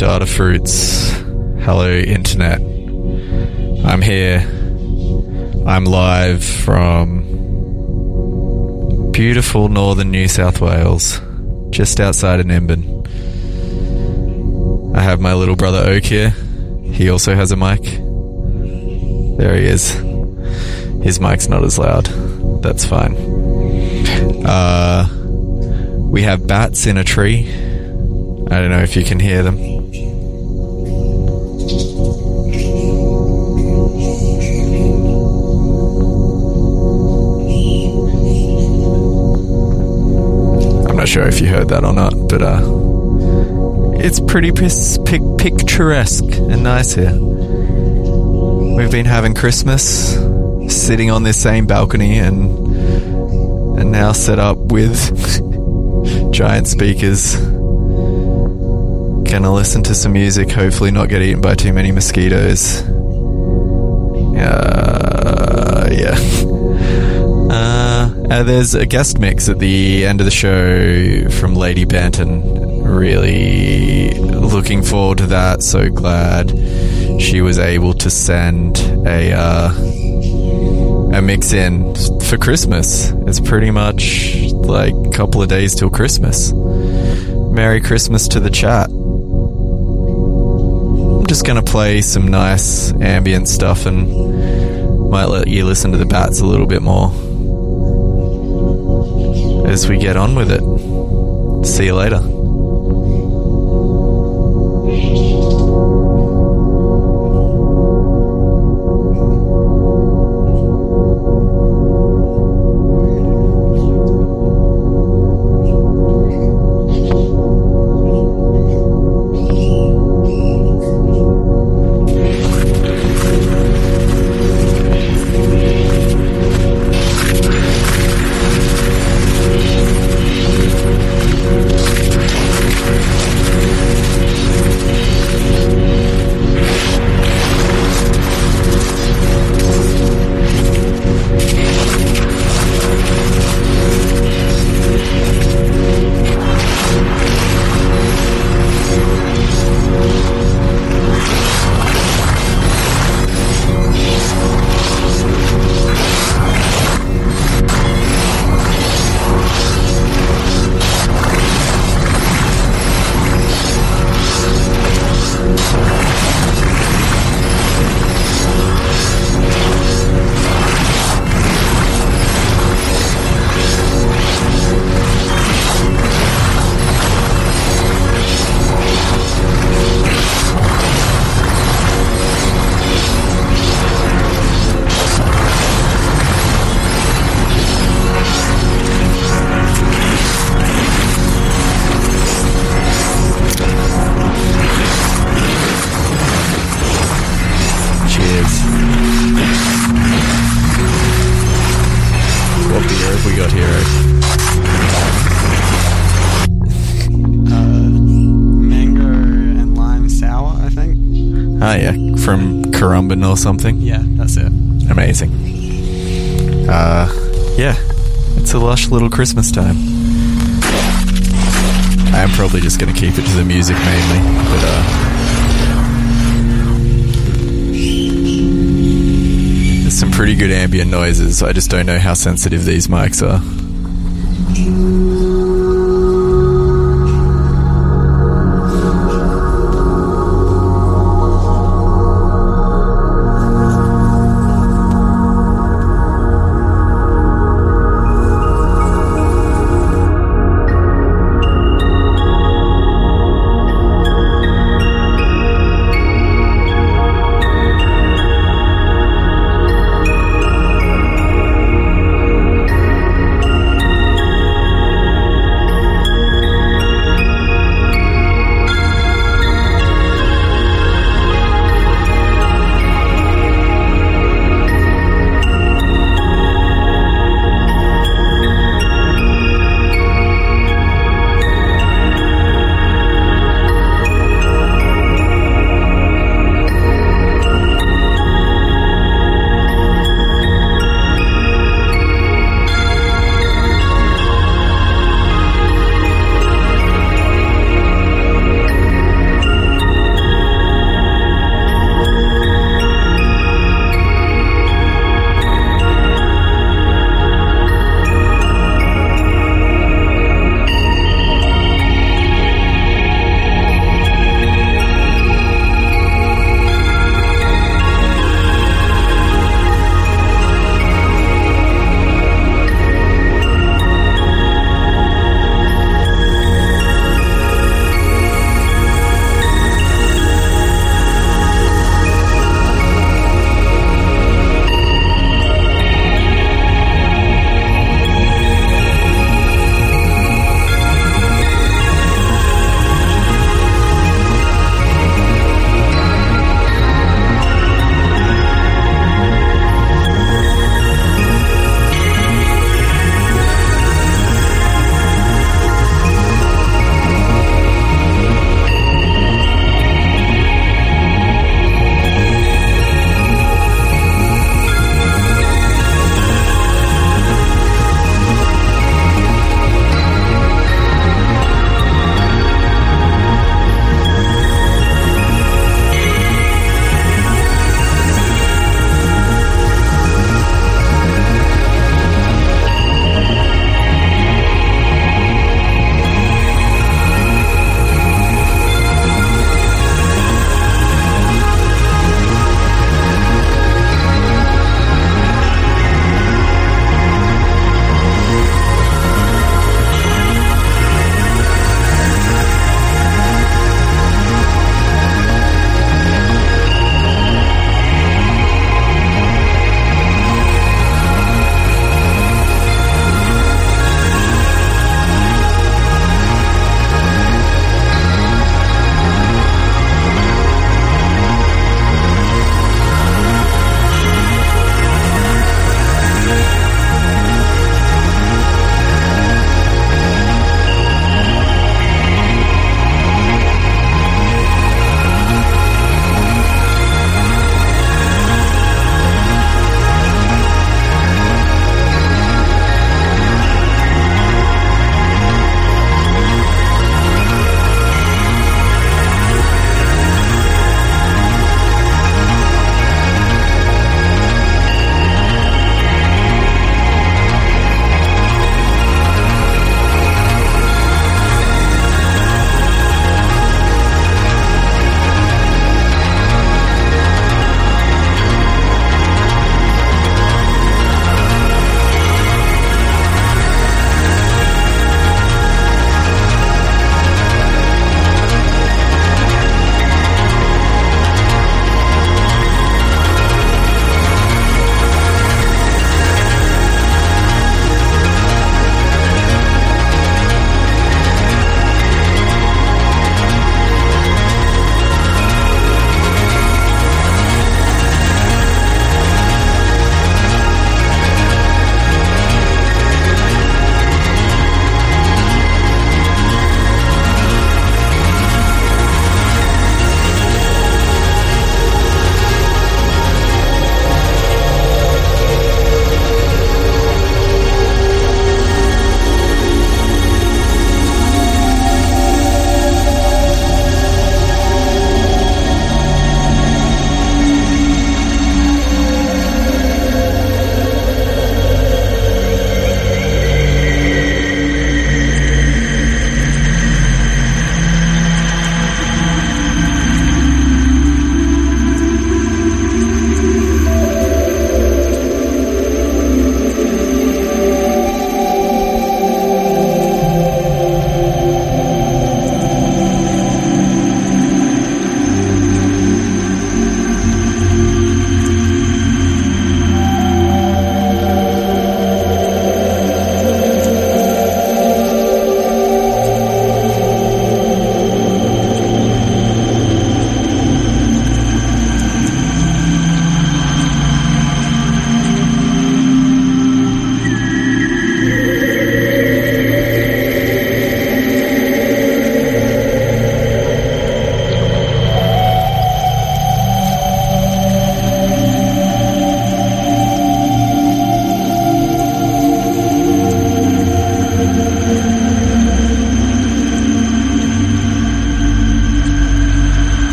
Data Fruits. Hello, Internet. I'm here. I'm live from beautiful northern New South Wales, just outside of Nimbin. I have my little brother Oak here. He also has a mic. There he is. His mic's not as loud. That's fine. Uh, we have bats in a tree. I don't know if you can hear them. Sure if you heard that or not, but uh, it's pretty pic- picturesque and nice here. We've been having Christmas, sitting on this same balcony, and and now set up with giant speakers. Gonna listen to some music, hopefully not get eaten by too many mosquitoes. There's a guest mix at the end of the show from Lady Banton. Really looking forward to that. So glad she was able to send a uh, a mix in for Christmas. It's pretty much like a couple of days till Christmas. Merry Christmas to the chat. I'm just gonna play some nice ambient stuff and might let you listen to the bats a little bit more as we get on with it. See you later. Oh yeah, from Currumbin or something. Yeah, that's it. Amazing. Uh, yeah, it's a lush little Christmas time. I am probably just going to keep it to the music mainly, but uh, there's some pretty good ambient noises. I just don't know how sensitive these mics are.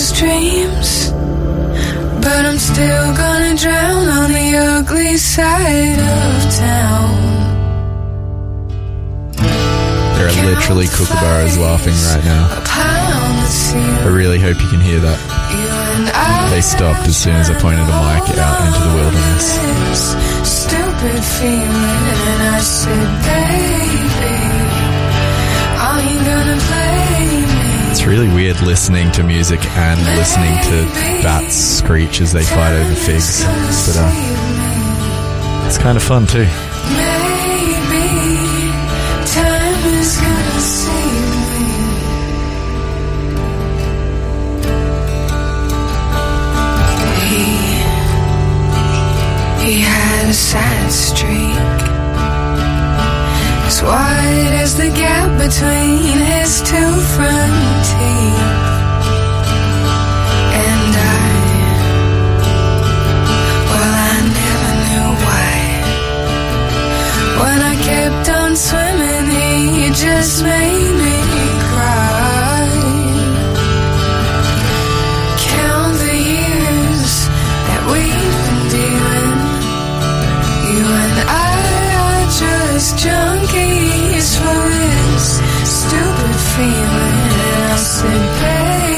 those dreams. But I'm still gonna drown on the ugly side of town. There are literally kookaburras laughing right now. I really hope you can hear that. They stopped as soon as I pointed a mic out into the wilderness. Stupid feeling, and I said, baby, are you gonna play? It's really weird listening to music and listening to bats screech as they fight over figs. But uh, it's kind of fun too. He, had a sad as wide as the gap between his two front teeth. And I, well, I never knew why. When I kept on swimming, he just made me cry. Count the years that we've been dealing. You and I are just junkies feeling. I said, baby,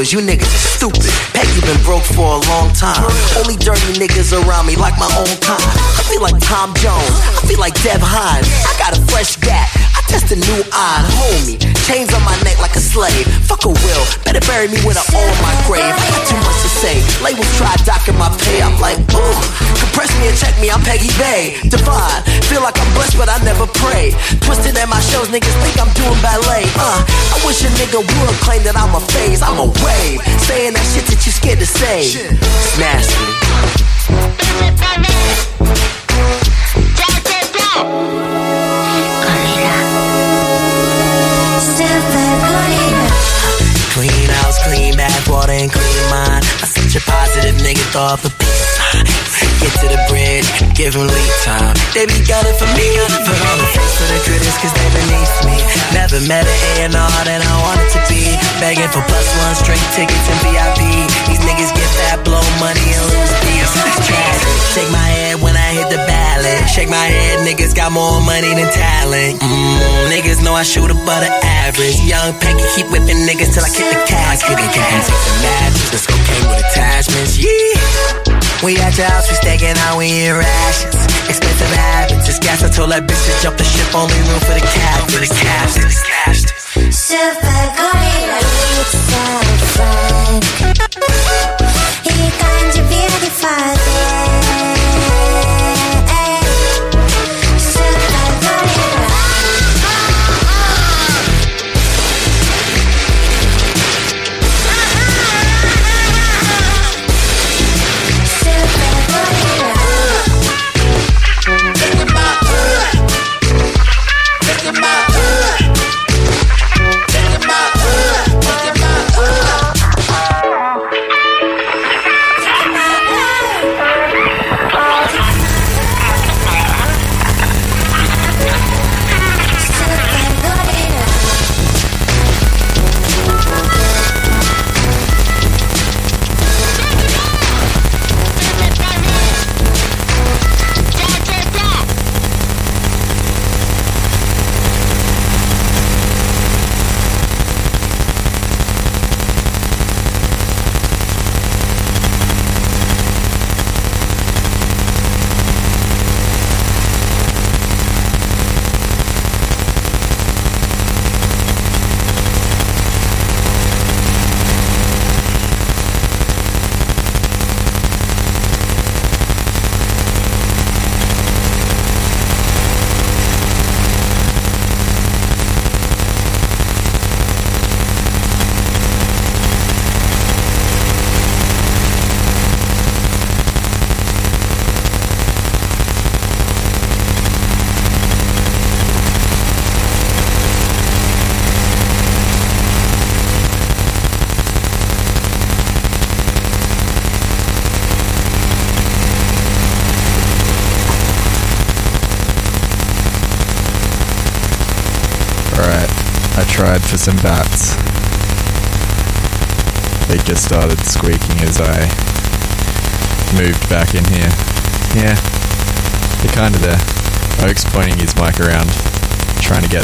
hoopers. You niggas is stupid. Peg, you been broke for a long time. Only dirty niggas around me like my own kind. I feel like Tom Jones. I feel like Deb Hines. I got a fresh gat. I test a new eye. Homie. Chains on my neck like a slave. Fuck a will. Better bury me with an O in my grave. I got too much to say. Labels try docking my pay. I'm like, ooh. Compress me and check me. I'm Peggy Bay. Divine. Like I'm blessed, but I never pray. Twisted at my shows, niggas think I'm doing ballet. Uh, I wish a nigga would claim that I'm a phase. I'm a wave. Saying that shit that you scared to say. Smash. Clean house, clean bath, water and clean mind. I such a positive nigga, peace sign. Get to the bridge, give him lead time. They be gunning for me, put on the face for the critics cause they beneath me. Never met an A&R that I wanted to be. Begging for plus one straight tickets and VIP. These niggas get that blow money and lose. Trash. Shake my head when I hit the ballot. Shake my head, niggas got more money than talent. Mm, niggas know I shoot above the average. Young Peggy keep whipping niggas till I kick the get it, gas. Take the matches, this cocaine with attachments. Yeah. We at your house, we staking out, we in rations. Expensive habits, it's gas. I told that bitch to jump the ship, only room for the cab. For the cash. super gorilla it's so fun 이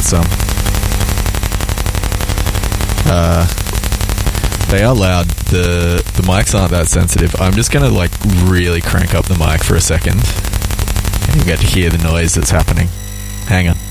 some. Uh, they are loud. The the mics aren't that sensitive. I'm just gonna like really crank up the mic for a second, and you get to hear the noise that's happening. Hang on.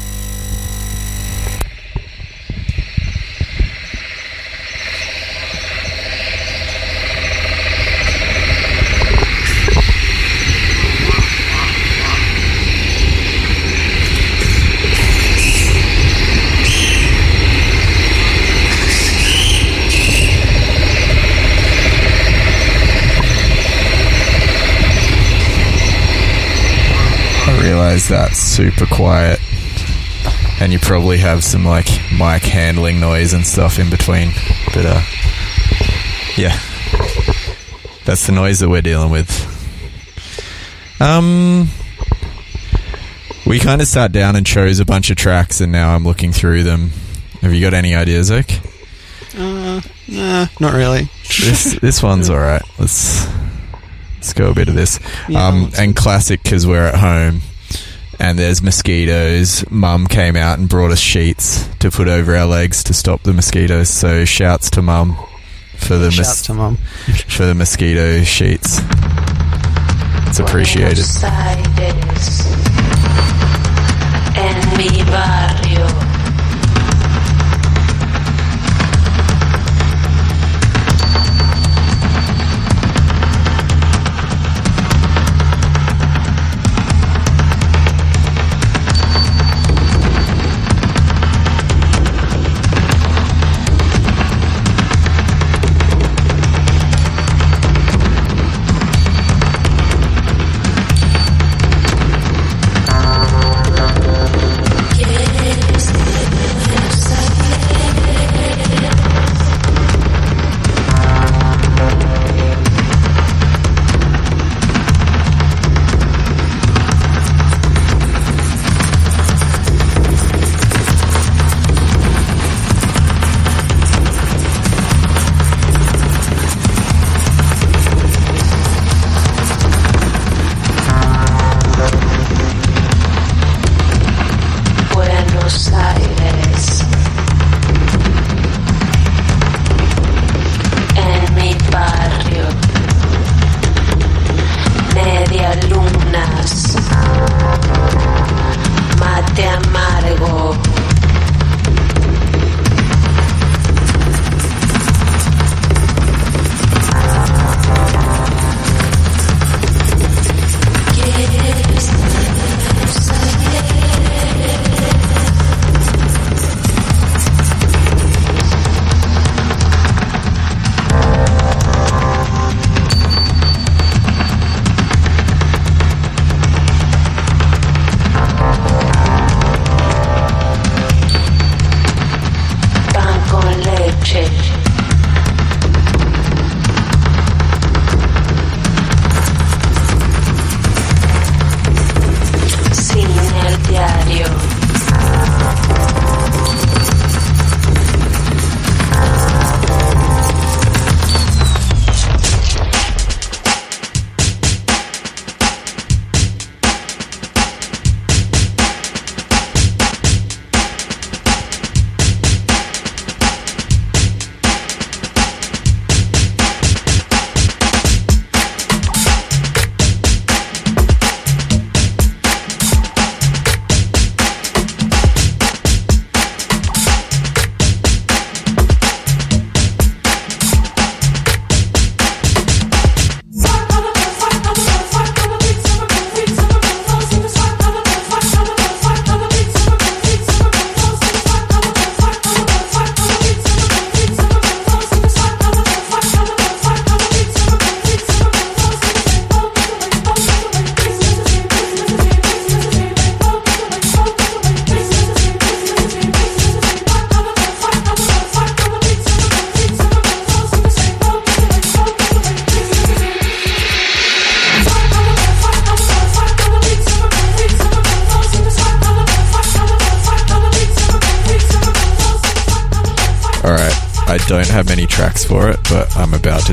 Realize that's super quiet. And you probably have some like mic handling noise and stuff in between. But uh yeah. That's the noise that we're dealing with. Um we kind of sat down and chose a bunch of tracks and now I'm looking through them. Have you got any ideas, Oak? Uh, nah, not really. this this one's all right. Let's let's go a bit of this. Yeah, um, and classic because we're at home and there's mosquitoes. Mum came out and brought us sheets to put over our legs to stop the mosquitoes. So shouts to Mum for the Shouts mos- to mum. for the mosquito sheets. It's appreciated. Buenos Aires, en mi barrio.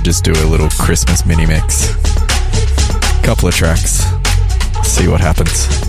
just do a little Christmas mini mix. Couple of tracks. See what happens.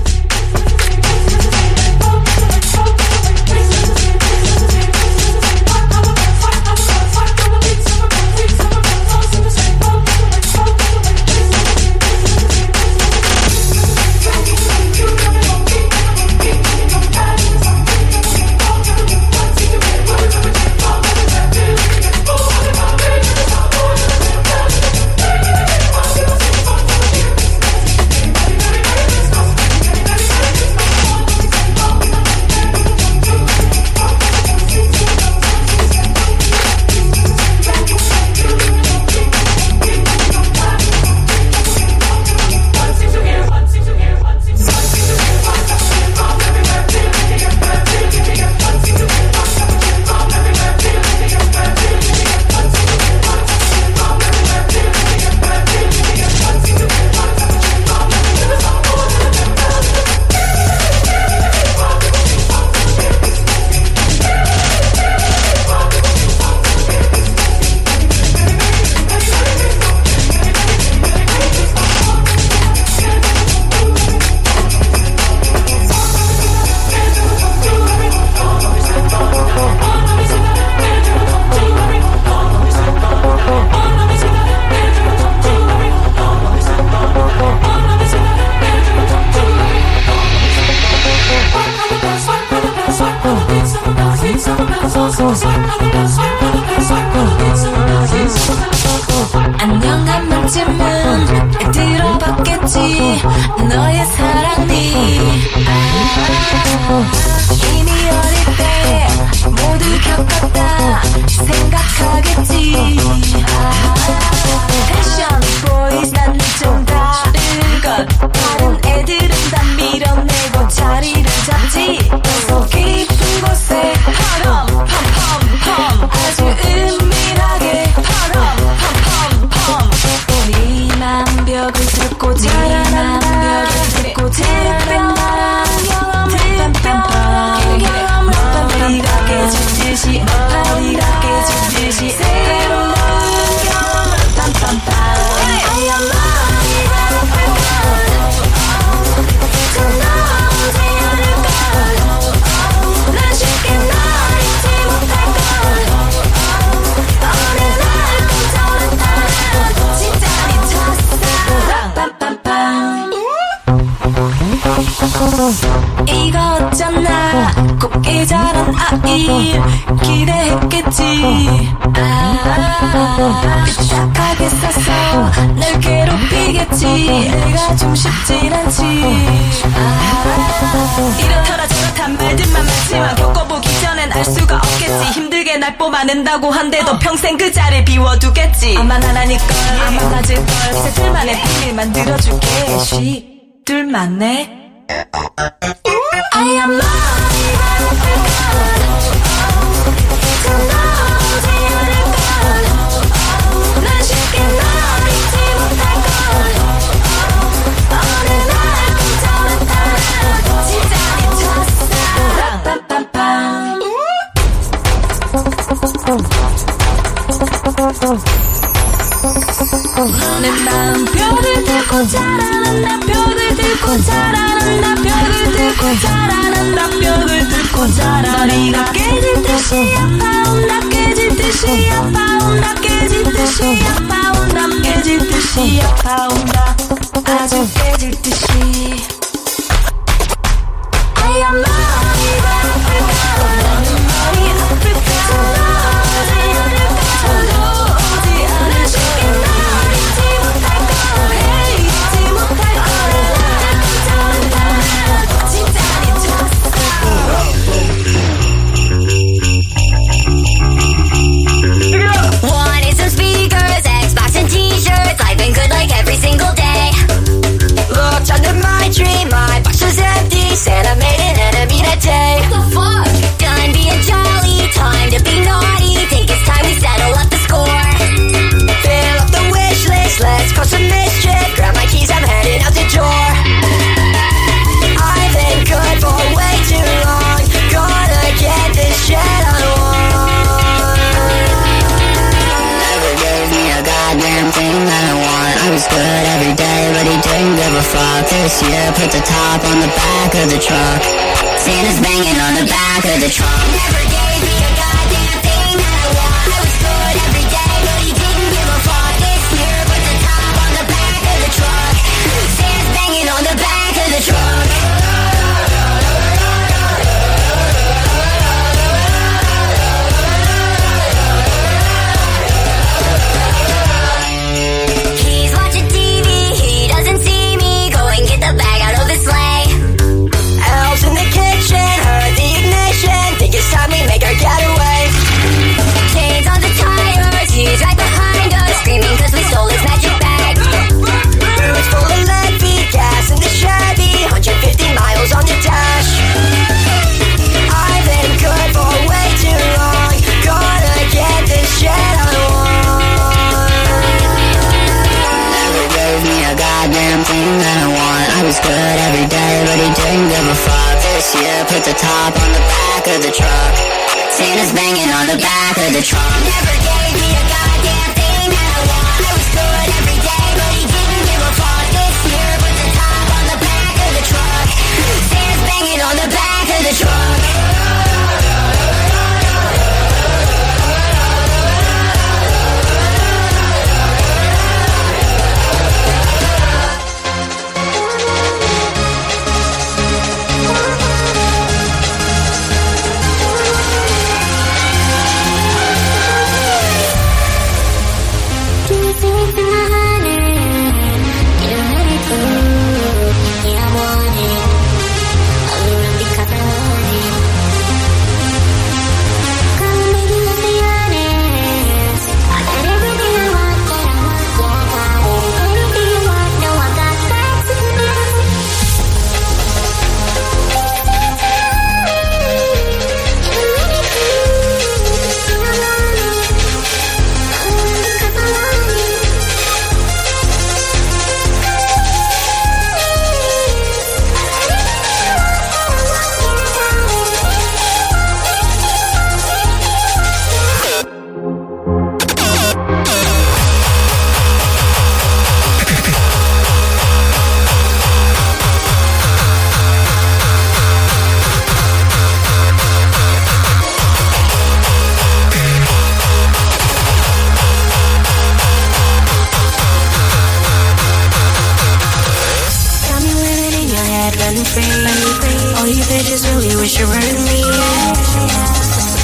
you running me.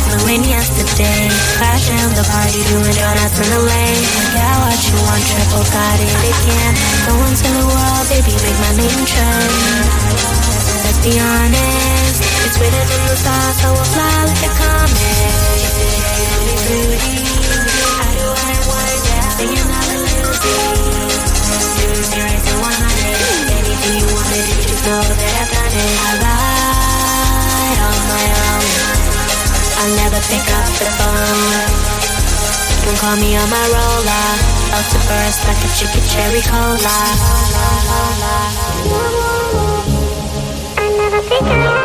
Flew in yesterday Crashing the party Doing donuts in the lane I got what you want Triple got it again Go into the world Baby make my name trend. Let's be honest It's written in the stars So we'll fly like a comet. Beauty I never pick up the phone. Don't call me on my roller. Out to burst like a chicken cherry cola. I never pick up.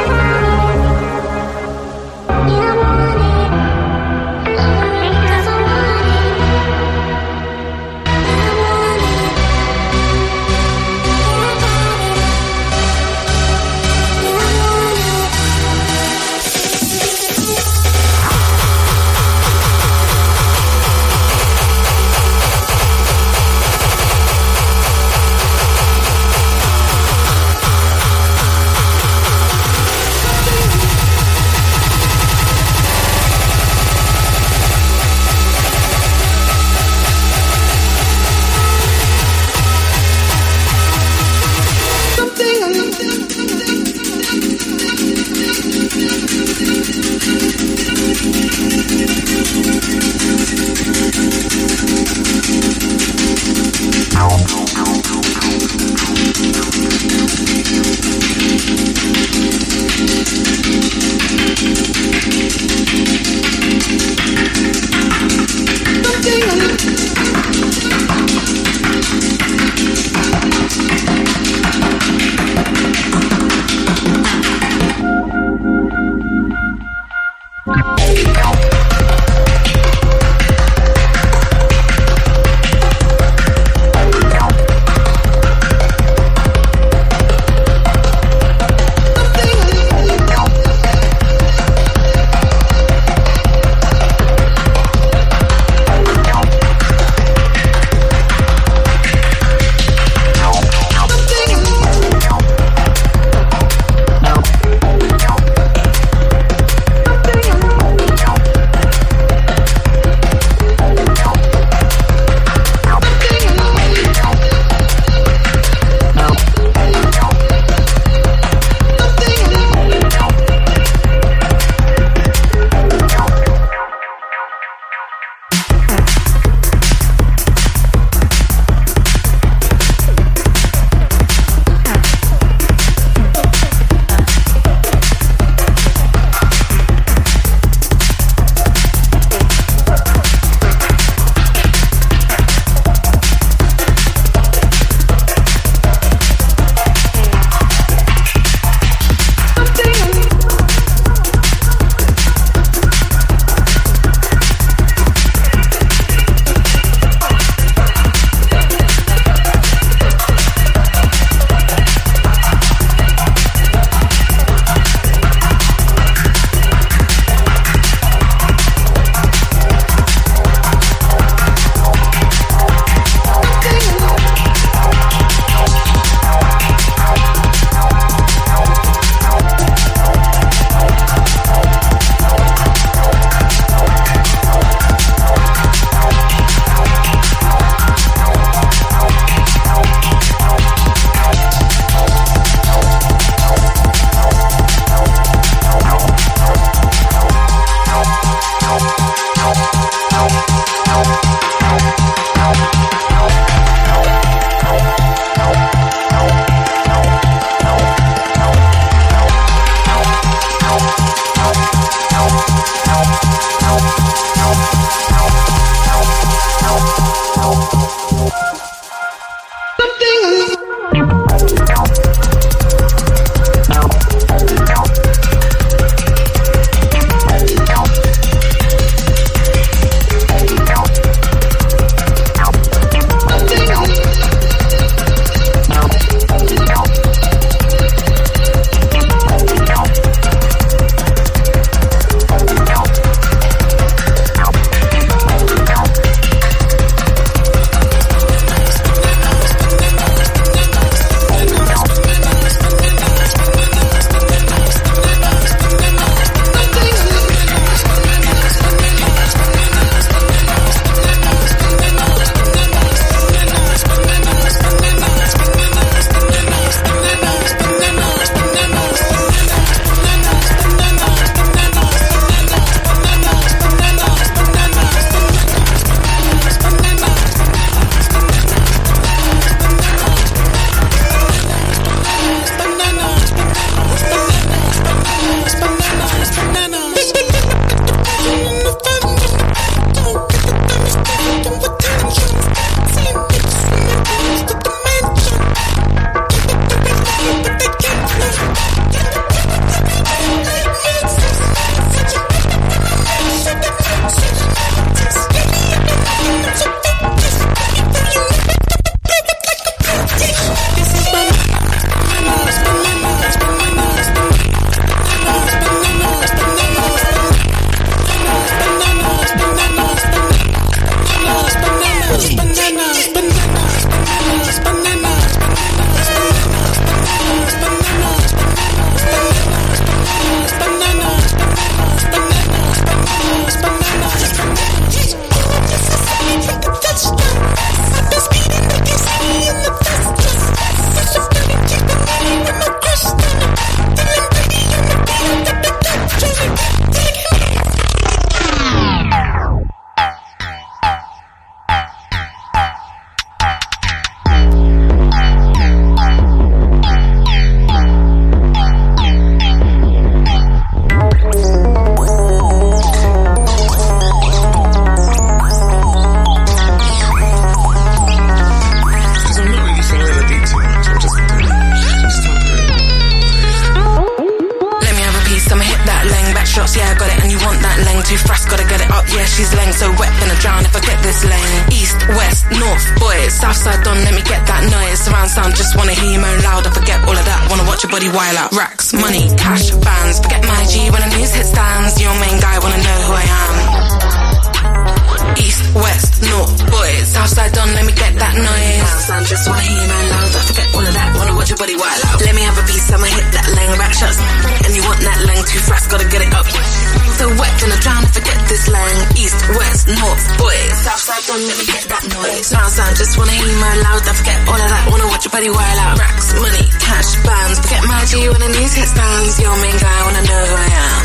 Let me get that noise. Sound, sound, just wanna hear you man loud. I forget all of that, wanna watch your body wild out. Racks, money, cash, bands. Forget my G when the news hit stands Your main guy, wanna know who I am.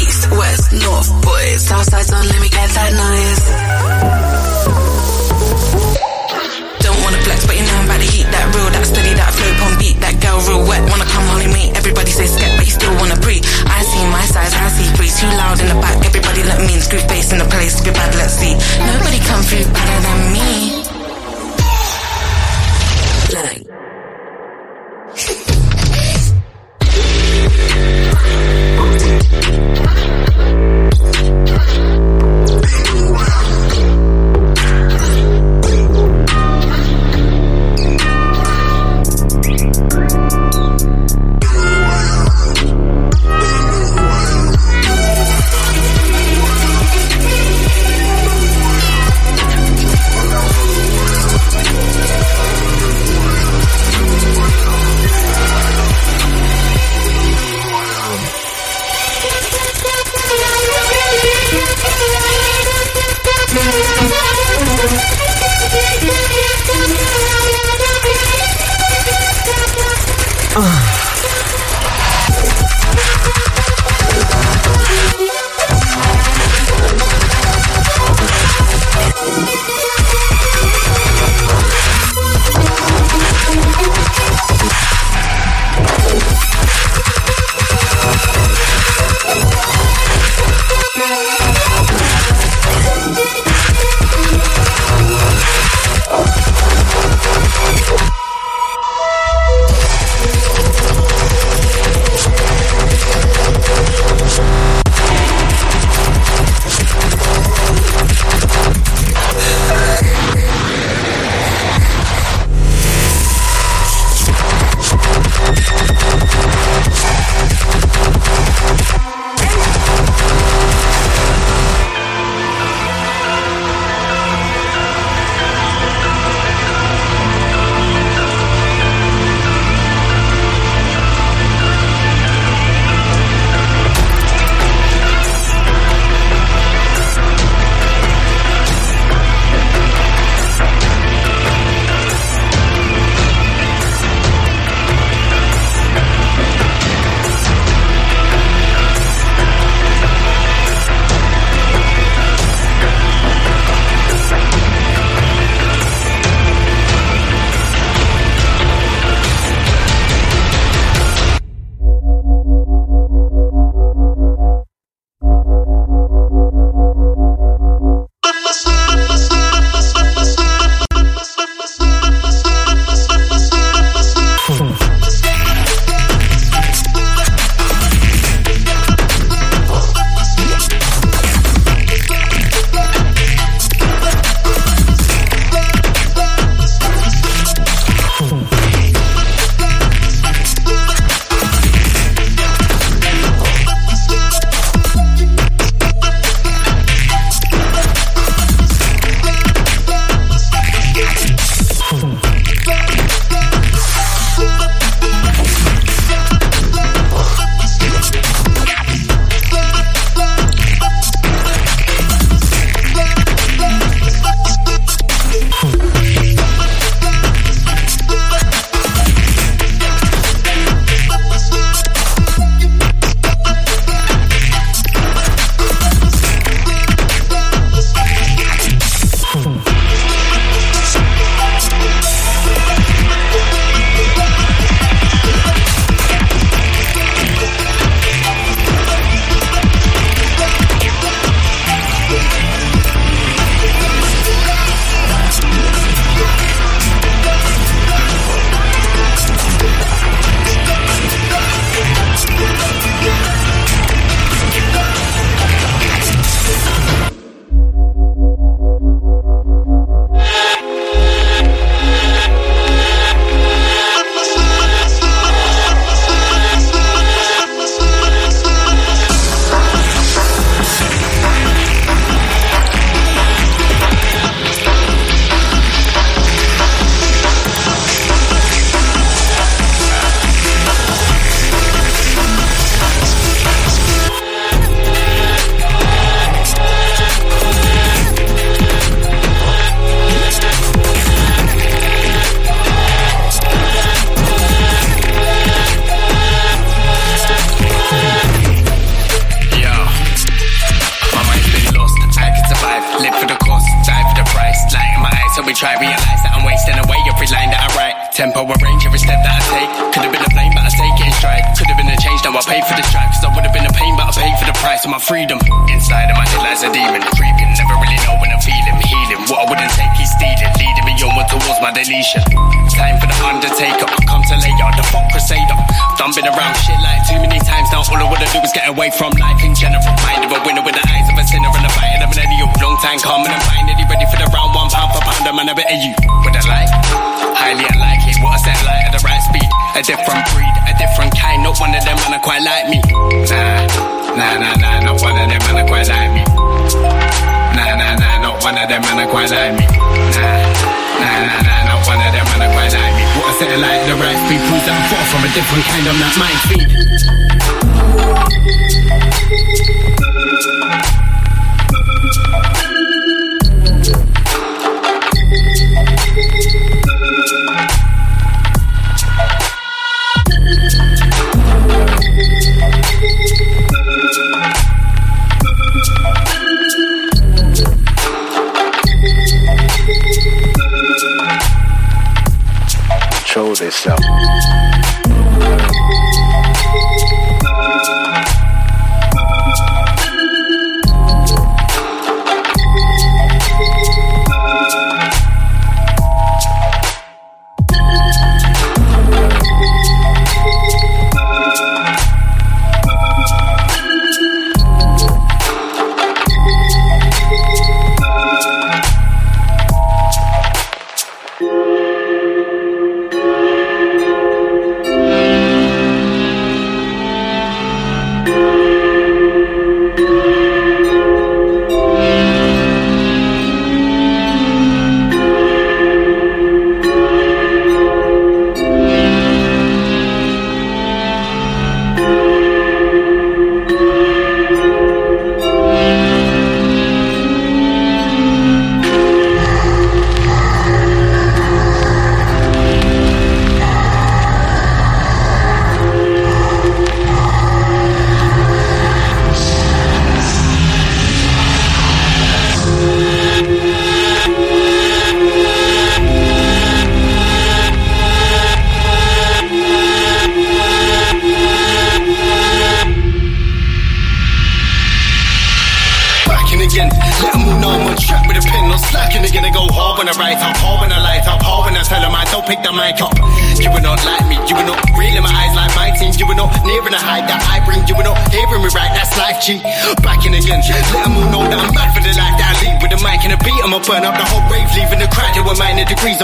East, west, north, boys. Southside on, let me get that noise. Don't wanna flex, but you that real, that steady, that flow pump beat, that girl real wet. Wanna come holly me? Everybody say skep, but you still wanna breathe. I see my size, I see free, too loud in the back. Everybody let me in, screw face in the place, be bad, let's see. Nobody come through better than me.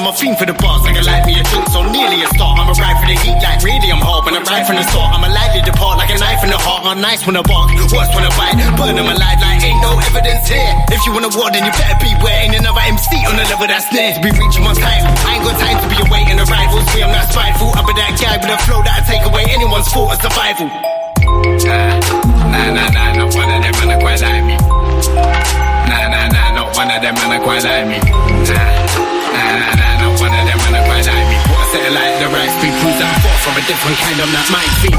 I'm a fiend for the bars, like a light me a drink, so nearly a star. I'm a ride for the heat, like radium hard, when I'm right from the start. I'm a lightly depart, like a knife in the heart. I'm nice when I bark, worse when I bite. Burn them alive, like ain't no evidence here. If you want a war, then you better beware. Ain't another MC on the level that's near We be reaching my title. I ain't got time to be awaiting arrivals. Me, I'm not spiteful. Up at that guy with a flow that I take away anyone's fault of survival. Nah, nah, nah, nah, no one of them, and I quite like me one of them man a quite like me. Nah, nah, nah, nah, not one of them man a quite like me. What I say like the right people that fought from a different kind of that my feet.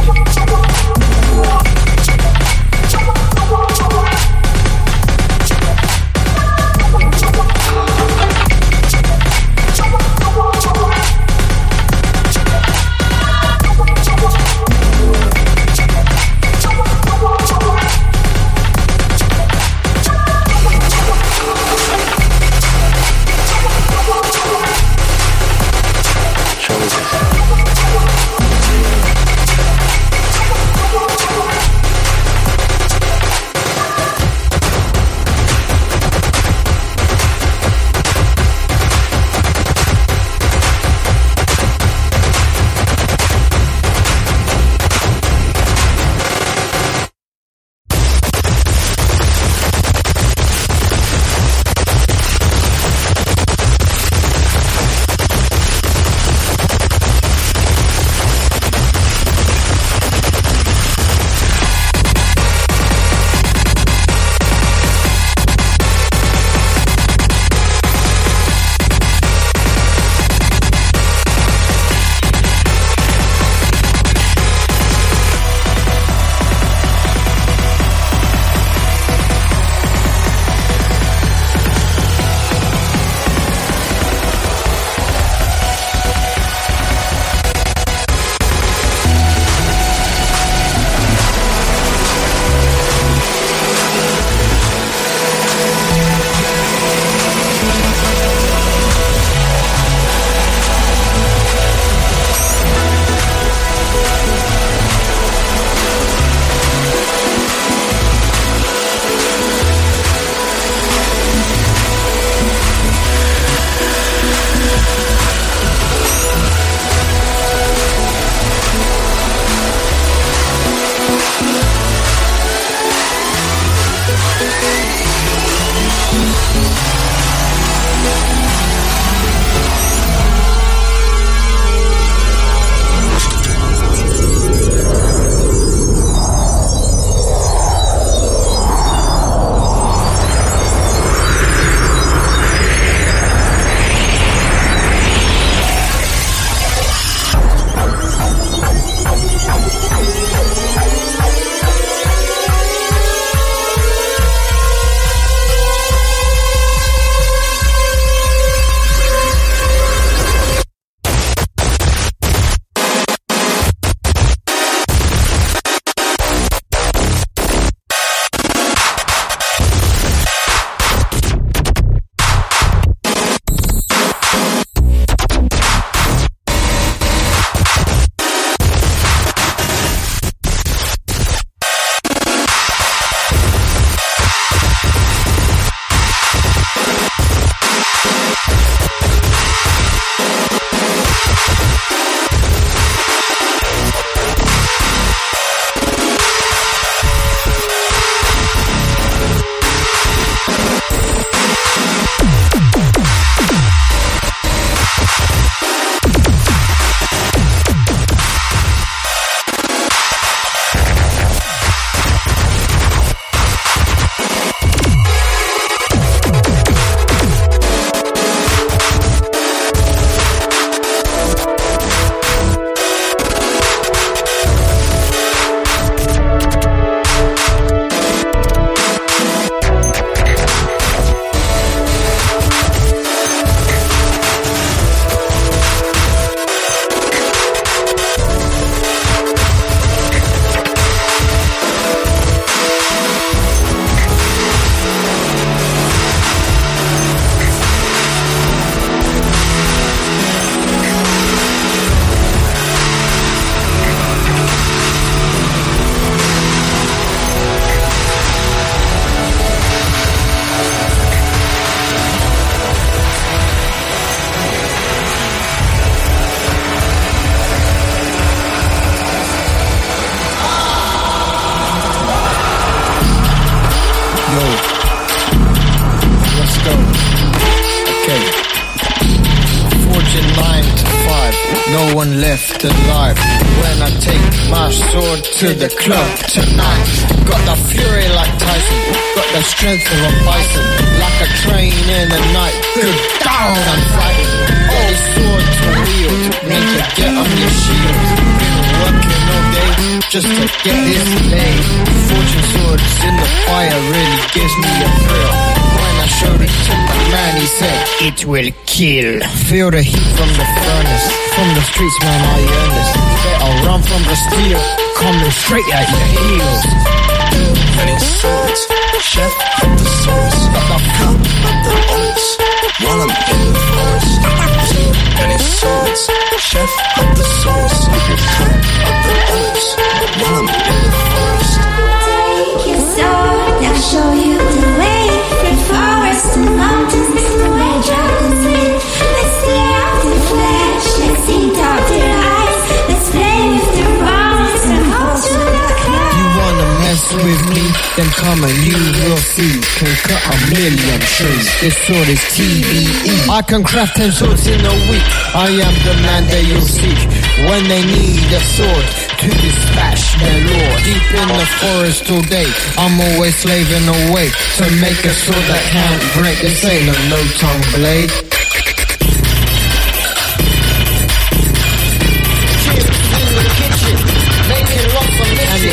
Can craft ten swords in a week. I am the man they will seek when they need a sword to dispatch their lord. Deep in the forest today, I'm always slaving away to make a sword that can't break. This ain't a no tongue blade.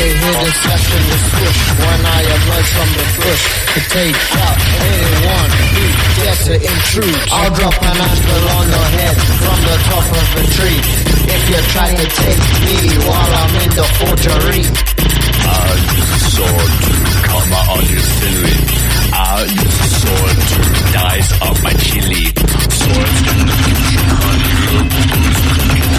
You hear the the swoosh when I emerge from the bush to take out anyone who dares to intrude. I'll drop an apple on your head from the top of a tree if you try to take me while I'm in the forgery. I use a sword to cut my onions thinly. I use a sword to dice up my chili. Swords in the kitchen, honey,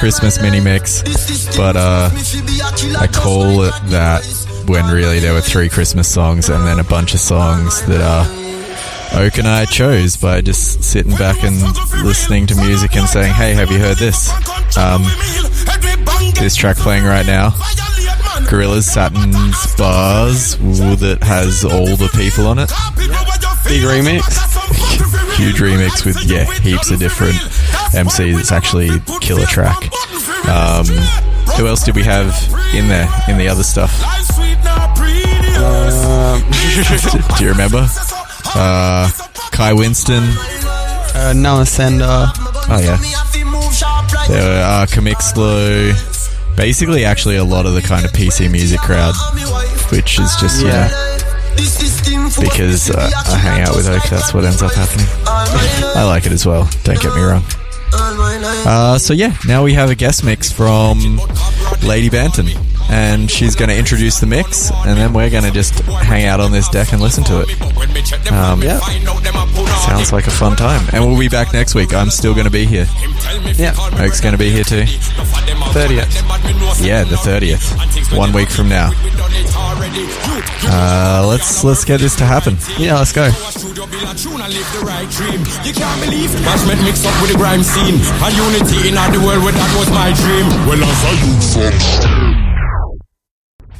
Christmas mini mix, but uh, I call it that when really there were three Christmas songs and then a bunch of songs that uh, Oak and I chose by just sitting back and listening to music and saying, "Hey, have you heard this?" Um, this track playing right now, Gorillaz Saturnz Barz, that has all the people on it. Big remix. Huge remix with yeah, heaps of different MCs. It's actually killer track. Um, who else did we have in there in the other stuff? do, do you remember? Uh, Kai Whiston. Uh, Noah Sender. Oh yeah. There were uh, Kamixlo. Basically, actually, a lot of the kind of PC music crowd, which is just yeah. Because uh, I hang out with Oak, that's what ends up happening. I like it as well. Don't get me wrong. Uh, so yeah, now we have a guest mix from Lady Banton, and she's going to introduce the mix, and then we're going to just hang out on this deck and listen to it. Um, yeah, sounds like a fun time, and we'll be back next week. I'm still going to be here. Yeah, Oak's going to be here too. 30th. Yeah, the thirtieth. One week from now. Uh, let's let's get this to happen. Yeah, let's go. You can't believe mixed up with the grime scene And unity in all the world where that was my dream Well, a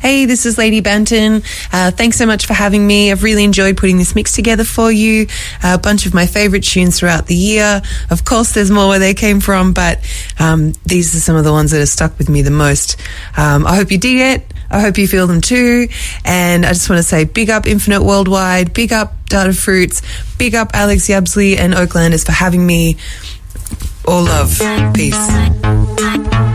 Hey, this is Lady Benton. Uh, thanks so much for having me. I've really enjoyed putting this mix together for you. a bunch of my favorite tunes throughout the year. Of course, there's more where they came from, but um, these are some of the ones that have stuck with me the most. Um, I hope you dig it. I hope you feel them too. And I just want to say big up Infinite Wurldwide, big up Datafruits, big up Alex Yabsley and Oaklanders for having me. All love. Peace.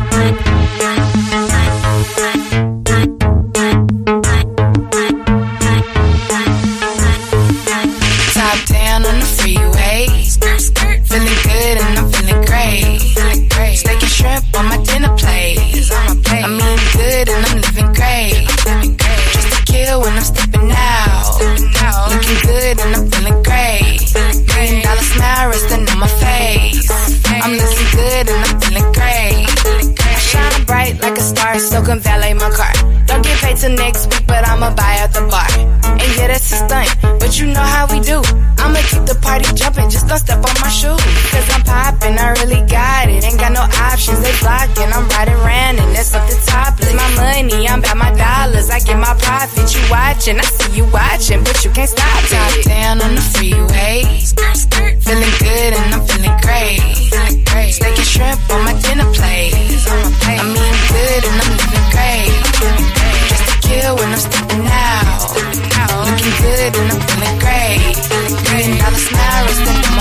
Good and I'm feeling great. Shine bright like a star, so can valet my car. Don't get paid till next week, but I'ma buy at the bar. And yeah, that's a stunt, but you know how we do. I'ma keep the party jumping, just don't step on my shoe. Cause I'm popping, I really got it. Ain't got no options, they blocking. I'm riding around and that's up the top. Money, I'm about my dollars. I get my profit, you watching. I see you watching, but you can't stop it. Top down on the freeway. Feeling good and I'm feeling great. Steak and shrimp on my dinner plate. I'm eating good and I'm living great. Just to kill when I'm stepping out. Looking good and I'm feeling great. Million dollar smile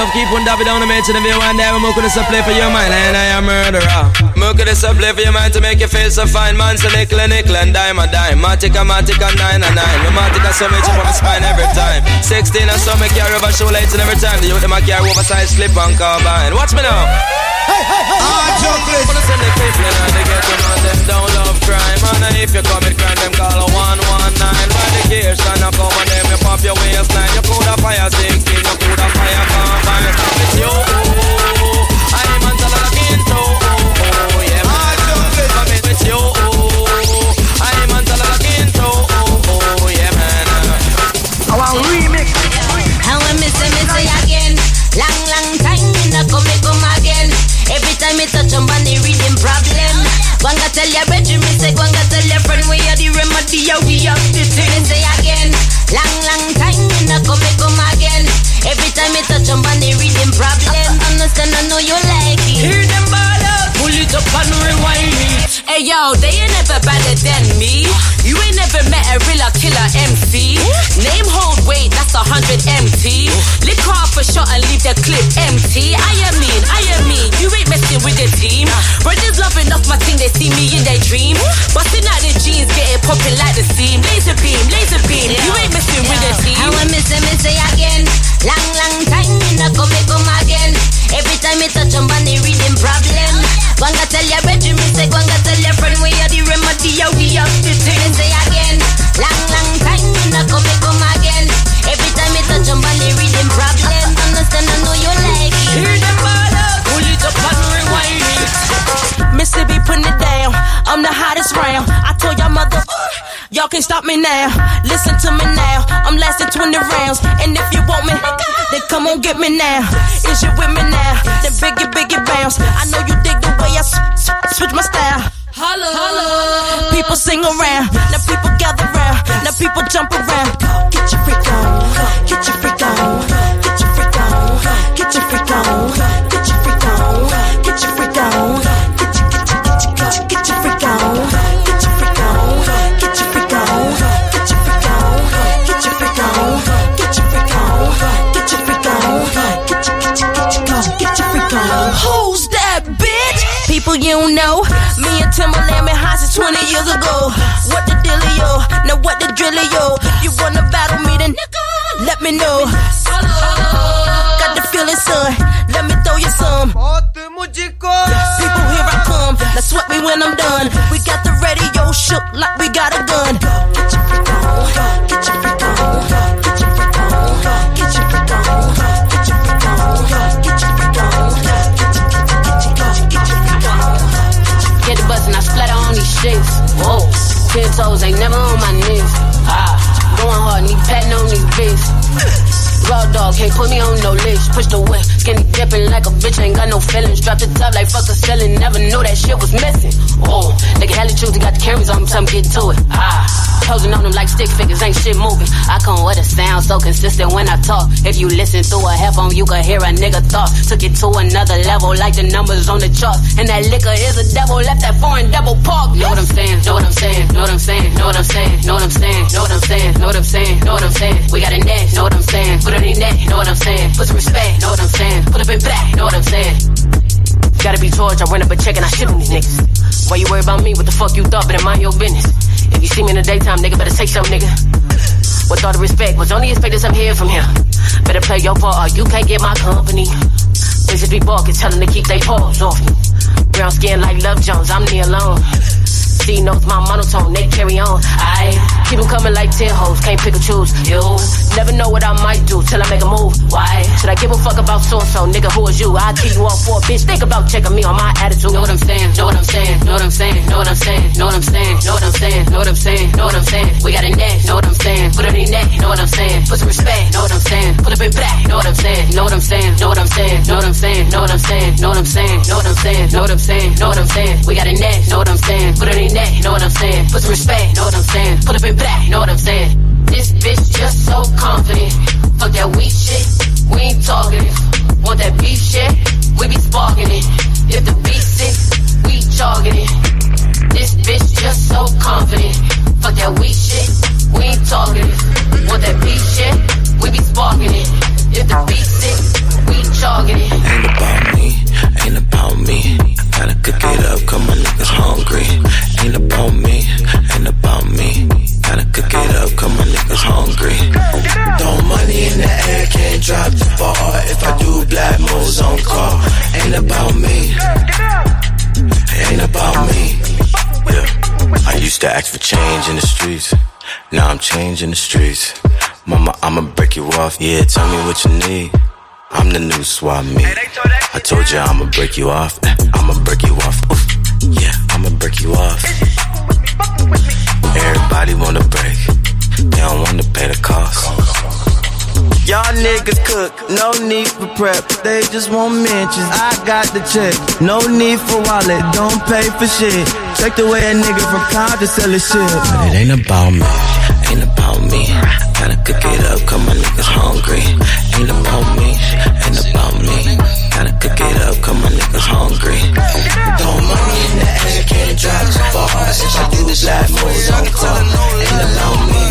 love keep on dabbing down the and if you want that, we're gonna play for your mind, and I am murderer. Milk this up play for your mind to make you feel so fine, man. So nickel and nickel and dime a dime. Matica, matica, nine and nine. No matica, so much from my spine every time. 16 and so make carry over and every time. The youth them a carry oversized slip and carbine. Watch me now. Hey, hey, hey, ah, chocolate. Wanna send the people and they get to know them don't love crime. And if you commit crime, them call a 119. Medication, I come and them, you pop your waistline. You coulda fire 16, you coulda fire combine. It's you. I'm on top of the quinto. Yeah, man. Commit with you. I'm on top of the quinto. Yeah, man. I want remix. And when me say me say again, long touch on body reading problem. Gwanga tell your bedroom, me say Gwanga tell your friend we are the remedy, yeah we are the thing. Me say again, long long time me no come me come again. Every time me touch on body reading problem. Understand I know you like it. Hear them ball out, pull it up and rewind it. Hey yo, they ain't never better than me. You ain't never met a real killer MC. Name hold weight, that's a hundred MT. Lick off a shot and leave the clip empty. I am mean, I am mean. You ain't messing with the team. Brothers loving off my thing, they see me in their dream. Busting out the jeans, get it popping like the steam. Laser beam, laser beam. You ain't messing with the team. When me say me say again, long long time me no come me come again. Every time me touch on body reading problem. Gwanga tell your bedroom, me say Gwanga tell your friend we are the remedy, are the thing. Me say again, long long time me no come me come again. Every time me touch on body reading problem. Understand I know you like it. Hear them ball out, pull it up and rewind it. Mississippi putting it down. I'm the hottest round. I told y'all mother, y'all can stop me now. Listen to me now. I'm lasting 20 rounds. And if you want me, then come on get me now. Is you with me now? Then biggie, biggie bounce. I know you dig the way I s- s- switch my style. Holla, holla. People sing around. Now people gather round. Now people jump around. Get your freak on. Get your freak on. Get your freak on. Get your freak on. Get your freak on. Get your freak on. Get your get your get your get your get your freak on. Get your freak on. Get your freak on. Get your freak on. Get your freak on. Get your freak on. Get your freak on. Get your get your get your freak on. Who's that bitch? People you know. Me and Timbaland been high since 20 years ago. What the dealio? Now what the drillio? You wanna battle me then? Let me know. Got the feeling, son. Let me throw you some. People, here I come. Now sweat me when I'm done. We got the radio shook like we got a gun. Get your freak on. Get your freak shits. Whoa, ten toes ain't never on my knees. Ah, going hard, need patting on these beats. Raw dog, can't put me on no list. Push the whip, skinny dipping like a bitch, ain't got no feelings. Drop the top like fuck a ceiling, never knew that shit was missing. Oh, nigga, hella truth, got the cameras on me, tell me get to it. Ah, posing on them like stick figures, ain't shit moving. I come with a sound so consistent when I talk. If you listen through a headphone, you can hear a nigga thought. Took it to another level, like the numbers on the chart. And that liquor is a devil, left that foreign devil park. Know what I'm saying? Know what I'm saying? Know what I'm saying? Know what I'm saying? Know what I'm saying? Know what I'm saying? Know what I'm saying? Know what I'm saying? We got a next. Know Know what I'm saying? Put some respect. Know what I'm saying? Put up in back. Know what I'm saying? Gotta be George, I run up a check and I shit on these niggas. Why you worry about me? What the fuck you thought? Better mind your business. If you see me in the daytime, nigga, better say something, nigga. With all the respect, was only expecting some here from here. Better play your part or you can't get my company. Bitches be barking, tell them to keep their paws off me. Brown skin like Love Jones, I'm near alone. See notes, my monotone, they carry on. I keep them coming like 10 hoes, can't pick or choose. You never know what I might do till I make a move. Why should I give a fuck about so and so, nigga? Who is you? I keep you on for a bitch. Think about checking me on my attitude. Know what I'm saying? Know what I'm saying? Know what I'm saying? Know what I'm saying? Know what I'm saying? Know what I'm saying? Know what I'm saying? Know what I'm saying? We got a neck. Know what I'm saying? Put it in neck. Know what I'm saying? Put some respect. Know what I'm saying? Put up in back. Know what I'm saying? Know what I'm saying? Know what I'm saying? Know what I'm saying? Know what I'm saying? Know what I'm saying? Know what I'm saying? Know what I'm saying? Know what I'm saying? We got a neck. Know what I'm saying? Put it in neck. Know what I'm saying? Put some respect. Know what I'm saying? Put up in back. Know what I'm saying? This bitch just so confident. Fuck that weak shit. We ain't it. Want that beef shit? We be sparking it. If the beat sick, we jogging it. This bitch just so confident. Fuck that weak shit. We talking it. Want that beef shit? We be sparking it. If the beat sick, we jogging it. Ain't about me, ain't about me. Gotta cook it up, cause my niggas hungry. Ain't about me, ain't about me. Gotta cook it up, cause my niggas hungry. Throw money in the air, can't drop the ball. If I do black moves on call, ain't about me. Ain't about me. Yeah. I used to ask for change in the streets. Now I'm changing the streets. Mama, I'ma break you off. Yeah, tell me what you need. I'm the new swap meet. I told you I'ma break you off. Eh, I'ma break you off. Oof. Yeah, I'ma break you off. Everybody wanna break. They don't wanna pay the cost. Y'all niggas cook, no need for prep. They just want mentions. I got the check. No need for wallet, don't pay for shit. Check the way a nigga from Compton sell his shit. But it ain't about me, ain't about me. Gotta cook it up, cause my niggas hungry. Ain't about me, ain't about me. Gotta cook it up, cause my niggas hungry. Throw money in the air, can't drop the bars. If I do black moves on call, ain't about me.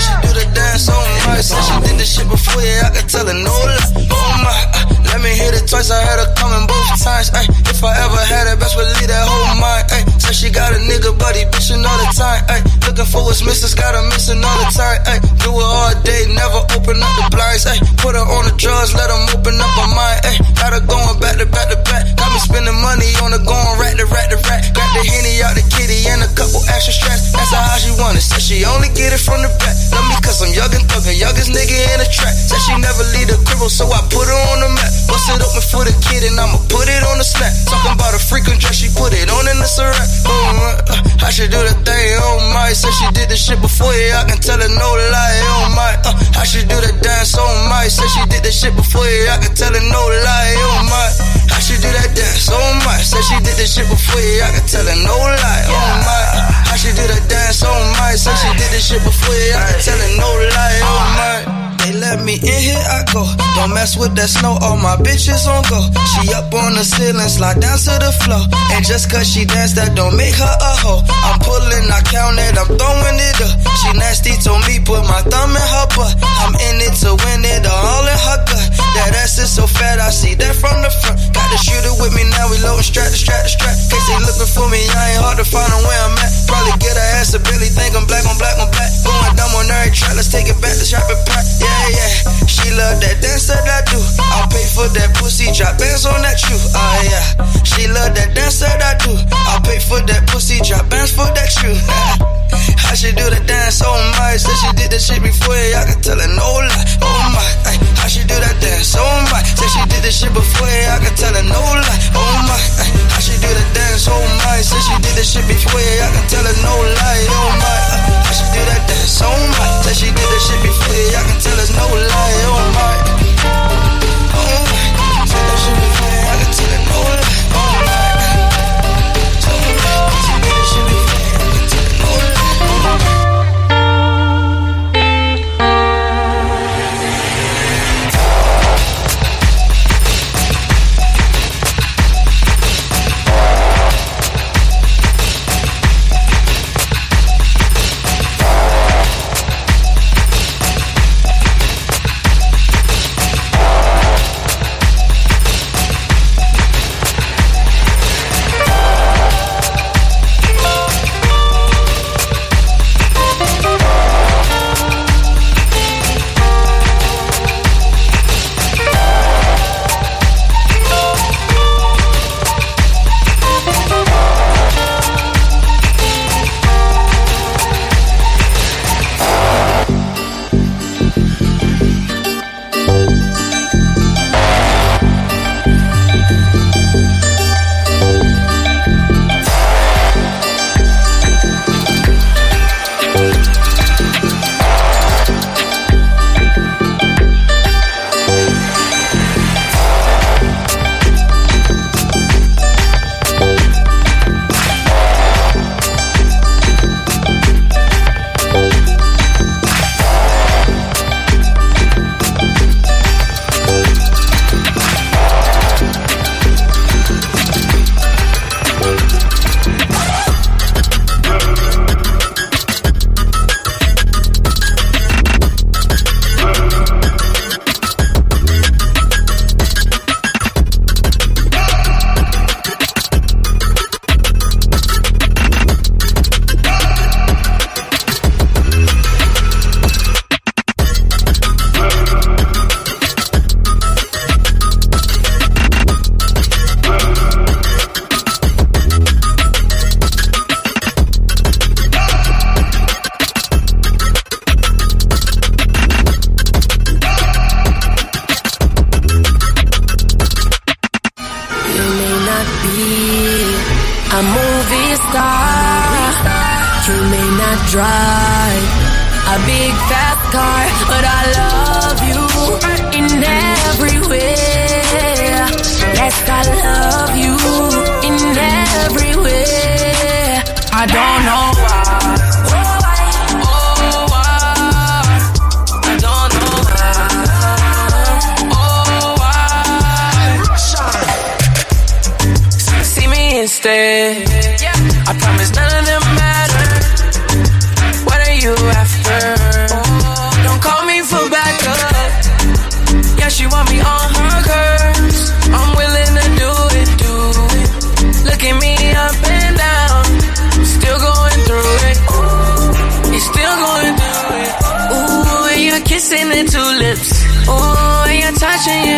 She do the dance on my Said she did the shit before, yeah, I can tell her no lie. Oh my, uh, let me hit it twice, I had her coming both times. Ay, if I ever had it, best believe that whole mind. Ay, said she got a nigga, but he bitching all the time. Ay, looking for what's missing, got her missing all the time. Ay, do it all day, never open up the blinds. Ay, put her on the drugs, let them open up her mind. Ay, got her going back to back to back. Got me spending money on the going rat to rat to rat. Got the henny out the kitty and a couple extra straps. That's how she want it. Said she only get it from the back. Love me cause I'm young and thugger, youngest nigga in the track. Said she never leave the crib, so I put her on the map. Bust it open for the kid and I'ma put it on the snap. Talking about a freaking dress, she put it on in the syrup. Oh, uh, I should do the thing, oh my. Said she did the shit before, yeah, can tell her no lie, oh my. Uh, I should do the dance, oh my. Said she did the shit before, yeah, I can tell her no lie, oh my. I should do that dance, oh my. Said she did the shit before, yeah, I can tell her no lie, oh my. Uh, I should do the dance, oh my. Said she did the shit before, yeah, I can tell her no lie, oh my. They let me in, here I go. Don't mess with that snow, all my bitches on go. She up on the ceiling, slide down to the floor. And just cause she dance, that don't make her a hoe. I'm pulling, I count it, I'm throwing it up. She nasty, told me put my thumb in her butt. I'm in it to win it, all in her gut. That ass is so fat, I see that from the front. Got the shooter with me now, we strap to strap to strap. Case they looking for me, I ain't hard to find where I'm at. Probably get her ass a Billy, think I'm black on black on black. Going dumb on every track, let's take it back to shopping pack. Yeah, yeah. She love that dance that I do. I'll pay for that pussy, drop bands on that shoe. Ah, yeah. She love that dance that I do. I'll pay for that pussy, drop bands for that shoe. I should do the dance, oh my. Said she did the shit before, yeah, I can tell her no lie. Oh my, ay, I should do that dance, oh my. Said she did the shit before, yeah, I can tell her no lie. Oh my, ay, Should do the dance, oh my. Said she did the shit before, yeah, I can tell her no lie. Oh my, I should do that dance, oh my. Said she did the shit before, yeah, I can tell her no lie. Oh my, oh my. Said that shit before, yeah, I can tell her no lie.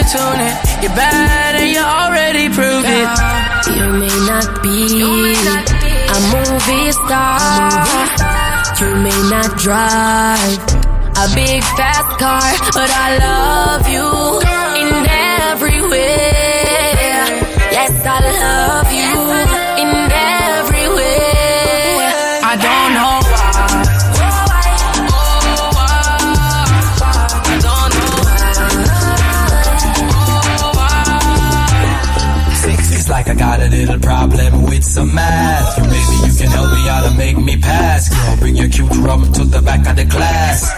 Your tunic. You're bad and you already proved it. You may not be a movie star. You may not drive a big fast car, but I love you in every way. Yes, I love like I got a little problem with some math. Maybe you can help me out and make me pass. Girl, bring your cute rum to the back of the class.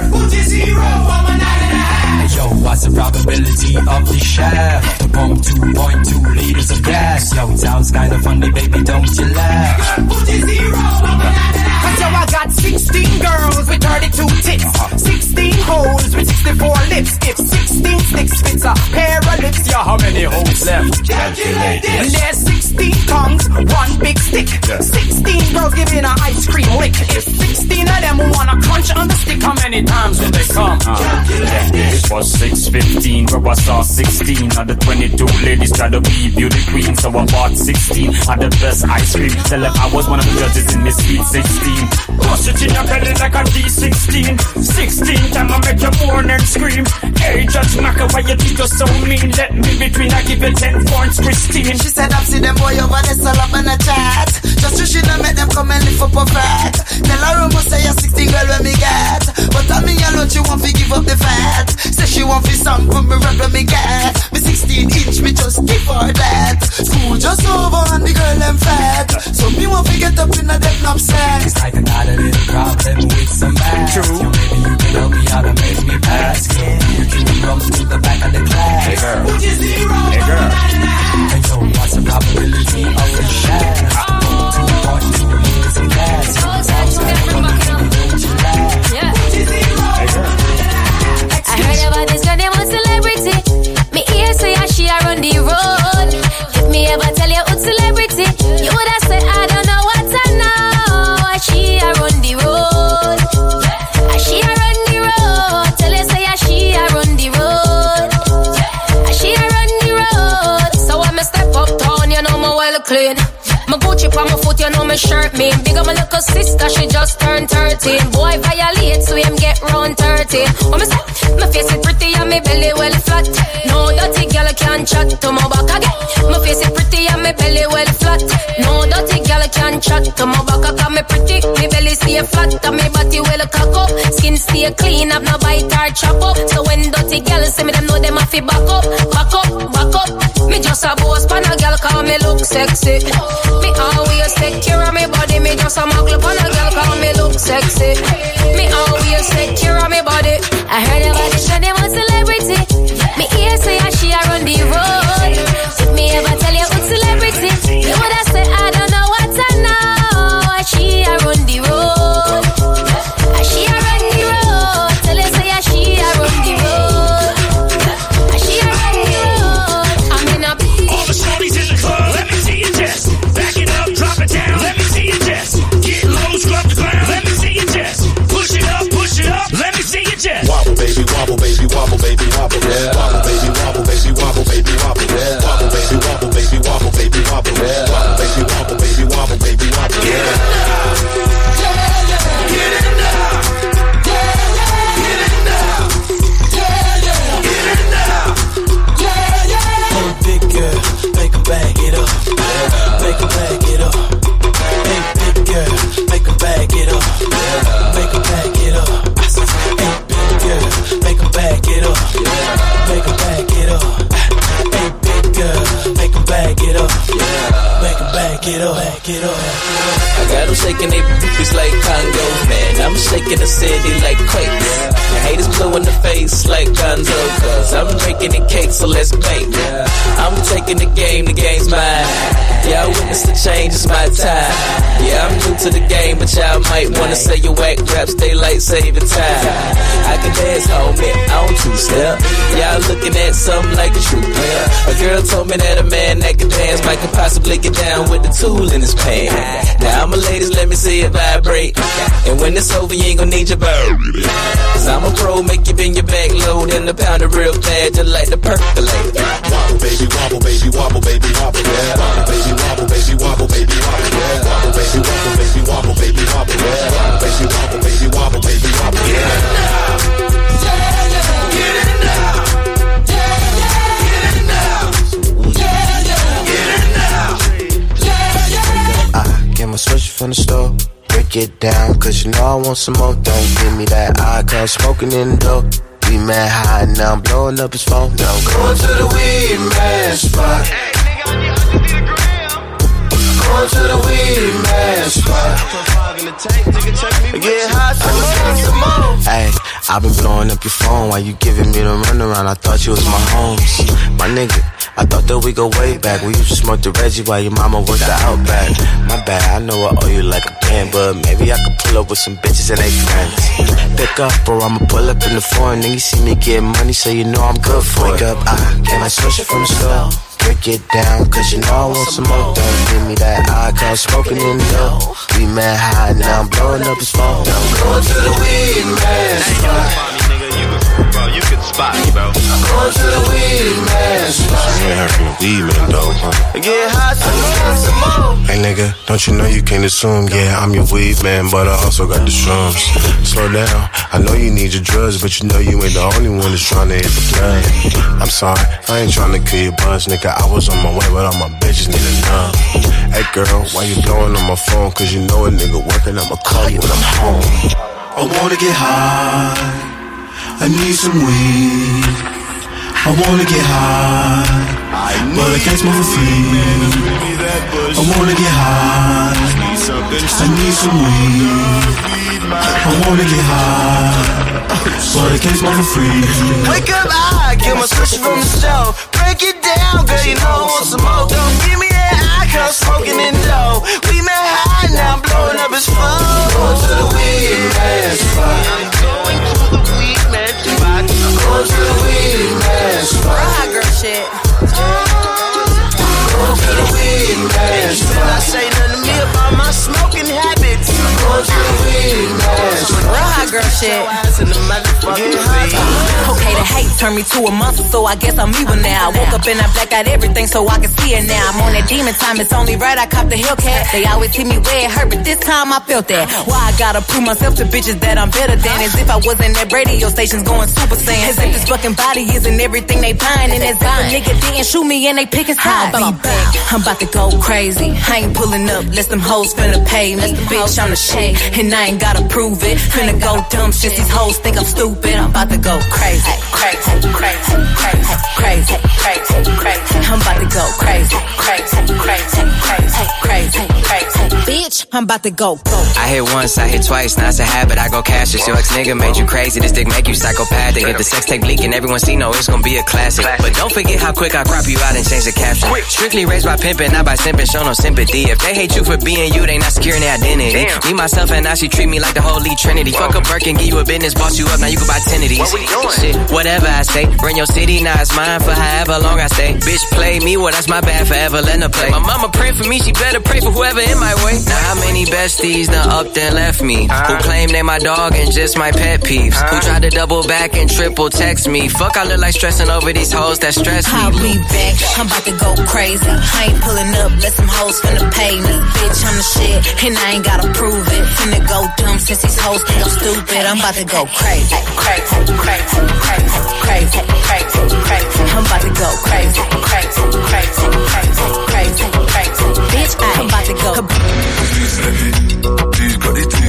Hey, Yo, what's the probability of the shaft? To pump 2.2 liters of gas. Yo, sounds kinda funny, baby, don't you laugh. Cause yo, I got 16 girls with 32 tits. 16 holes with 64 lips. If 16 sticks fits a pair of lips, yo, how many holes left? Calculate And there's 16 tongues, one big stick. 16 girls giving a ice cream lick. If 16 of them wanna crunch on the stick, how many times will they come? Uh, it was 615 where I saw 16 of the 22 ladies try to be beauty queen so I bought 16 of the best ice cream tell them I was one of the judges in this Sweet 16 Bust it in your belly like a D16 16 time I make you mourn and scream. Hey Judge Maca why you think you're so mean? Let me between I give you 10 points Christine. She said I've seen them boy over there all up in a chat Just to she not make them come and lift up a fat Tell her almost say you're 16 girl when me get But tell me alone she want to give up the fat Say she want fi song for me rap when me get Me 16 inch me just give her that School just over and the girl them fat So me want to get up in a them upset It's like I got a little problem with some math. Yo, maybe you can help me out and make me pass. Girl, you can rum to the back of the class. Hey girl. Hey girl. Hey yo, what's the probability of the shaft? I heard about this girl named a shirt mean. Big on my little sister, she just turned 13. Boy violate, so him 13. What me say? My face is pretty and my belly well flat. No dirty girl can chat to my back again. My face is pretty and my belly well flat. No dirty girl can chat to my back. Got me pretty, me belly stay flat and me body well cock up. Skin stay clean, have no bite or chop up. So when dirty girls see me, them know them have to back up, back up, back up. Me just a boss pan a girl call me look sexy. Me always take care of me body. Me just a muggle pan a girl call me look sexy. Me always take care of me body. The cake, so let's bake. I'm taking the game, the game's mine. Yeah, I witness the change, it's my time. Yeah, I'm new to the game, but y'all might wanna say you whack raps, daylight saving time. I can dance, homie, I don't two step. Y'all looking at something like a true player. A girl told me that a man that can dance might could possibly get down with the tool in his pants. Now I'm a ladies, let me see it vibrate. And when it's over, you ain't gonna need your bird. Cause I'm a pro, make you bend your back low, then the pound it real bad, just like the percolate. Wobble, baby, wobble, baby, wobble, baby, wobble, yeah. Wobble, baby, wobble, baby, wobble, baby, wobble, yeah. Wobble, baby, wobble, baby, wobble, baby, wobble, yeah. Baby, wobble, baby, wobble, baby, wobble, yeah. I get my switch from the store. Break it down, cause you know I want some more. Don't give me that eye, cause smoking in the door. We mad high, now I'm blowing up his phone. Now I'm going to the weed man spot. Going to the weed man spot. Get hot, so let's some more. Hey, I've been blowing up your phone while you giving me the runaround. I thought you was my homes, my nigga. I thought that we go way back. We used to smoke the Reggie while your mama worked the Outback. My bad, I know I owe you like a band, but maybe I could pull up with some bitches and they friends. Pick up, or I'ma pull up in the foreign. Then you see me get money, so you know I'm good for it. Wake up, I can I switch it from the store? Break it down, cause you know I want some more. Don't give me that eye, cause smoking in door. We mad high, now I'm blowing up his phone. I'm going to the weed man you could spot me, bro. Going to the weed man spot. You ain't heard from the weed man, though, huh? Get hot, so let's some more. Hey nigga, don't you know you can't assume? Yeah, I'm your weed man, but I also got the shrooms. Slow down, I know you need your drugs, but you know you ain't the only one that's trying to hit the plug. I'm sorry, I ain't trying to kill your buzz, nigga. I was on my way, but all my bitches need a numb. Hey girl, why you blowing on my phone? Cause you know a nigga working, I'ma call you when I'm home. I wanna get high. I need some weed. I wanna get high, but I can't smoke for free. I wanna get high. I need some weed. I wanna get high, but I can't smoke for free. Wake up, I get my switch from the show. Break it down, girl, you know I want some more. Don't give me that cause smoking in dough. We met high, now I'm blowing up his phone. Going to the weed man spot. I'm going to the weed man spot. Going to the weed man spot. Raw girl shit. Going to the weed man spot. I say nothing to me about my smoking habits. Going to the weed man spot. Raw girl shit. Okay, the hate turned me to a monster, so I guess I'm evil now. I woke up and I blacked out everything so I can see it now. I'm on that demon time, it's only right I cop the Hellcat. They always hit me where it hurt, but this time I felt that. Why I gotta prove myself to bitches that I'm better than? As if I wasn't at radio stations going super saiyan. As if this fucking body isn't everything they buying. And as if a nigga didn't shoot me and they pick his. I'll be back, I'm about to go crazy. I ain't pulling up, let them hoes finna pay me. Bitch, I'm the shit, and I ain't gotta prove it. Finna go dumb since these hoes think I'm stupid. I'm about to go crazy, crazy, crazy, crazy, crazy, crazy, crazy. I'm about to go crazy, crazy, crazy, crazy, crazy, crazy. Bitch, I'm about to go, go. I hit once, I hit twice, now it's a habit, I go cash it. Your ex nigga made you crazy, this dick make you psychopathic. If the sex tape leaking, everyone see, no, it's gonna be a classic. But don't forget how quick I crop you out and change the caption. Strictly raised by pimping, not by simping, show no sympathy. If they hate you for being you, they not securing their identity. Me, myself, and now she treat me like the Holy Trinity. Fuck a Birkin, give you a business, boss you up, now you can buy 10 of these. What we doing? Shit, whatever I say, run your city, now it's mine for however long I stay. Bitch, play me, well, that's my bad, forever letting her play. My mama pray for me, she better pray for whoever in my way. Now, how many besties done up then left me? Who uh-huh. claim they my dog and just my pet peeves? Who uh-huh. tried to double back and triple text me? Fuck, I look like stressing over these hoes that stress me. I'll be back. I'm about to go crazy. I ain't pulling up, let some hoes finna pay me. Bitch, I'm the shit, and I ain't gotta prove it. Finna go dumb since these hoes think I'm stupid. I'm about to go crazy, crazy, crazy, crazy, crazy, crazy, crazy. crazy. I'm about to go crazy, crazy, crazy, crazy, crazy, crazy. Bitch, I'm about to go. Who's got the two stepping?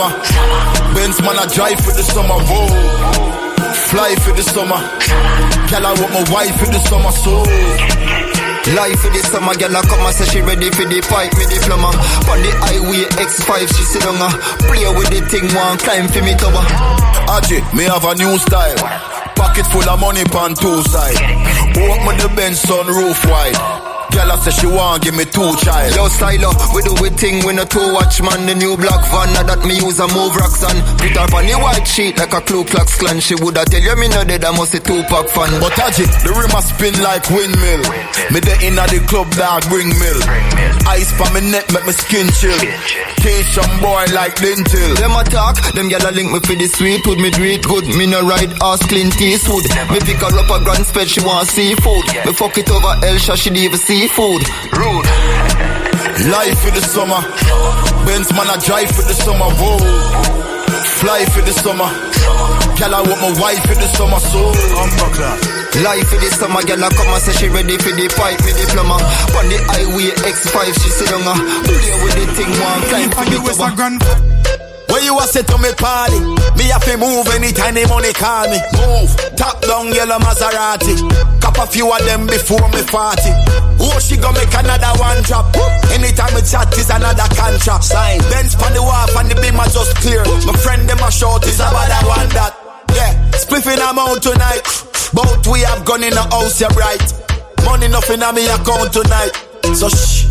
Summer. Benz man, I drive for the summer. Whoa. Fly for the summer. Girl, I want my wife for the summer. So. Life for the summer, girl, I come and say she ready for the pipe, me the plumber. On the highway X5, she sit down, uh, play with the thing, one climb for me tower. Aji, me have a new style. Pocket full of money pan two side. Open the Benz sunroof wide. Girl, I say she want give me two child. Yo, style up, we do we thing when a two watch man. The new black van now that me use a move rocks on. Put her on the white sheet like a Ku Klux Klan. She woulda tell you me no dead, I must a two pack fan. But Aji, the rim a spin like windmill. Me the inna the club dog bring mill. Ice pa me neck make me skin chill. Cation boy like lintel. Them attack, them gyal a link me for the sweet wood. Me it good, me no ride ass Clint Eastwood. Me pick her up a grand spread, she want seafood. Me fuck it over Elsha, she even seafood. Rude. Life for the summer. Benz man, I drive for the summer. Whoa. Fly for the summer. Girl, I want my wife for the summer. So. Life for the summer, girl, I come and say she ready for the pipe, me the plumber. On the highway X5, she sit down, uh, play with the thing, one climb for the cover. When you a say to me party, me have to move anytime the money call me. Move, top down yellow Maserati. Cop a few of them before me party. Oh, she gonna make another one drop. Anytime we chat is another contract. Sign. Then span the wharf and the beam are just clear. My friend them a short is about that one that. Yeah, spliffing I'm out tonight. Both we have gone in the house, you're right. Money nothing on me account tonight. So shh,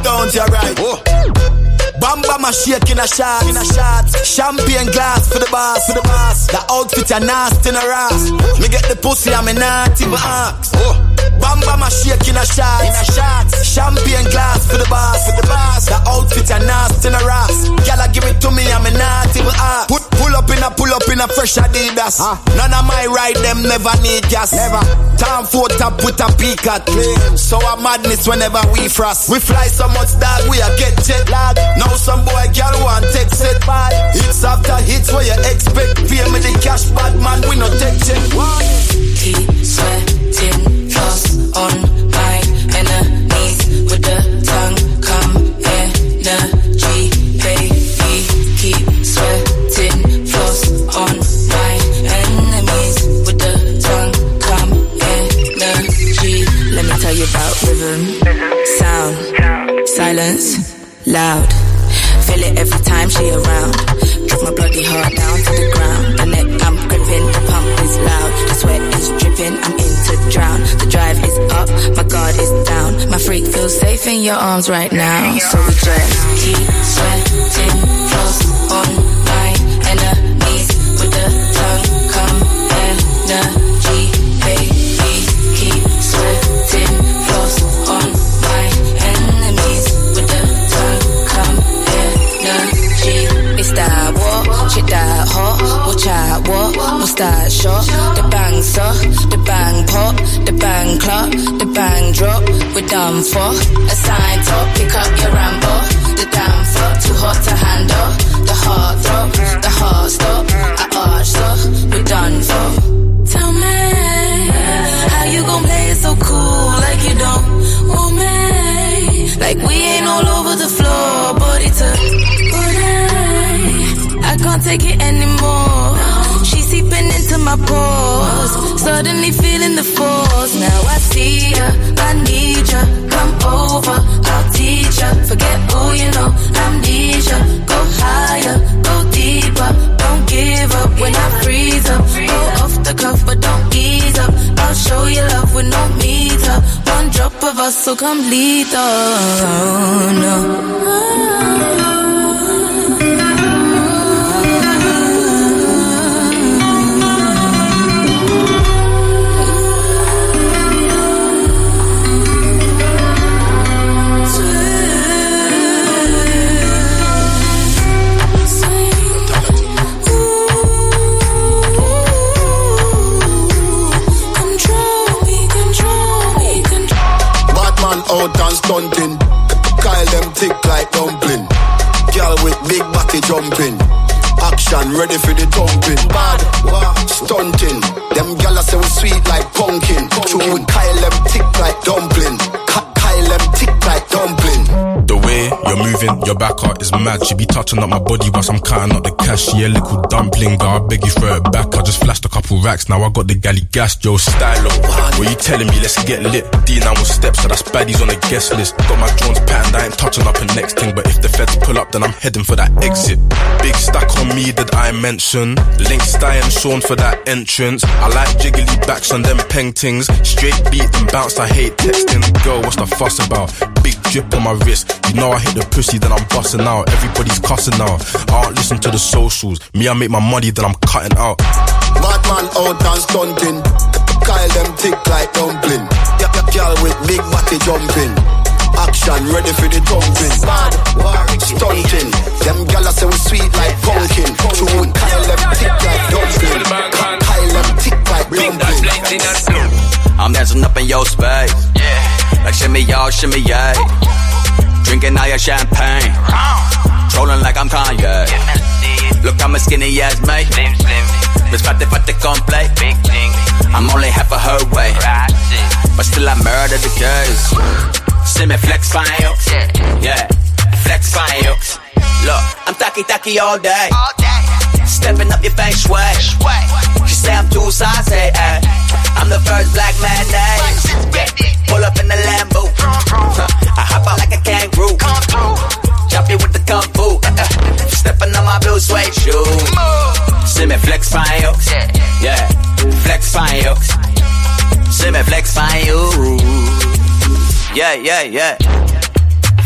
don't you right. Oh. Bamba my shake in a shot, in a shot. Champagne glass for the boss, for the boss. The outfit a nasty in a ass. Me get the pussy, I'm a naughty even ask. Oh. Bamba my shake in a shot, in a shot. Champagne glass for the boss, for the boss. The outfit a nasty in a ass. Gyal give it to me, I'm a naughty even ask. Put pull up in a pull up in a fresh Adidas. Ah. None of my ride them never need gas. Never. Time for top with a peak at clean. So a madness whenever we frost. We fly so much that we a get jet lag. Now some boy girl want take set bad. Hits after hits you expect. Pay me the cash bad man, we no sweating, floss on my enemies with the tongue. Come energy, baby. Keep sweating, floss on my enemies with the tongue. Come energy. Let me tell you about rhythm, sound, silence, loud. Feel it every time she around. Drop my bloody heart down to the ground. The neck I'm gripping, the pump is loud. The sweat is dripping, I'm in to drown. The drive is up, my guard is down. My freak feels safe in your arms right now. So we just keep sweating, floss on my enemies out, what? What's that shot? The bang so, the bang pop, the bang clap, the bang drop. We're done for. A sign top, pick up your rambo. The damn fuck, too hot to handle. The heart drop, the heart stop. I arch so, we're done for. Tell me, how you gon' play it so cool like you don't want me? Like we ain't all over the floor, body to can't take it anymore. She's seeping into my pores. Suddenly feeling the force. Now I see ya, I need ya. Come over, I'll teach ya. Forget who you know, amnesia. Go higher, go deeper. Don't give up when I freeze up. Go off the cuff, but don't ease up. I'll show you love with no meter. One drop of us, so come lead no. Out and stunting. Kyle them tick like dumpling. Girl with big body jumping. Action ready for the thumping. Bad, stunting. Them gyal say we sweet like pumpkin. True Kyle them tick like dumpling. Kyle them tick like dumpling. You're moving your back out is mad. She be touching up my body whilst I'm cutting up the cash. Yeah, little dumpling, girl, I beg you throw it back. I just flashed a couple racks, now I got the galley gas, Joe Stylo. What you telling me? Let's get lit. D9 with steps, so that's baddies on the guest list. Got my drones patterned, I ain't touching up the next thing. But if the feds pull up, then I'm heading for that exit. Big stack on me that I mention. Link Sty and Sean for that entrance. I like jiggly backs on them peng tings. Straight beat and bounce, I hate texting. Girl, what's the fuss about? Big drip on my wrist. You know I hit the pussy, then I'm busting out. Everybody's cussing out. I don't listen to the socials. Me, I make my money, then I'm cutting out. Batman out and stunting. Kyle them thick like dumpling. Yeah, yeah, girl with big body jumping. Action ready for the thumping. Bad, stunting. Them gyal say we sweet like pumpkin. True, Kyle them thick like dumpling. Kyle them thick like dumpling. I'm dancing up in your space. Yeah. Like shimmy y'all, shimmy yay. Drinking all your champagne. Trolling like I'm Kanye. Look, I'm a skinny ass mate. Slim, slim. I take on play. Big thing. I'm only half of her weight. But still I murder the girls. See me flex fine. Yeah. Flex fine. Look, I'm tacky tacky all day. All day. Stepping up your feng shui. She say I'm too saucy. Eh. I'm the first black man. Eh. Pull up in the Lambo. I hop out like a kangaroo. Chop you with the kung fu. Uh, uh. Stepping on my blue suede shoes. See me flex fine, yo. Yeah. Flex fine, yo. See me flex fine, yo. Yeah, yeah, yeah.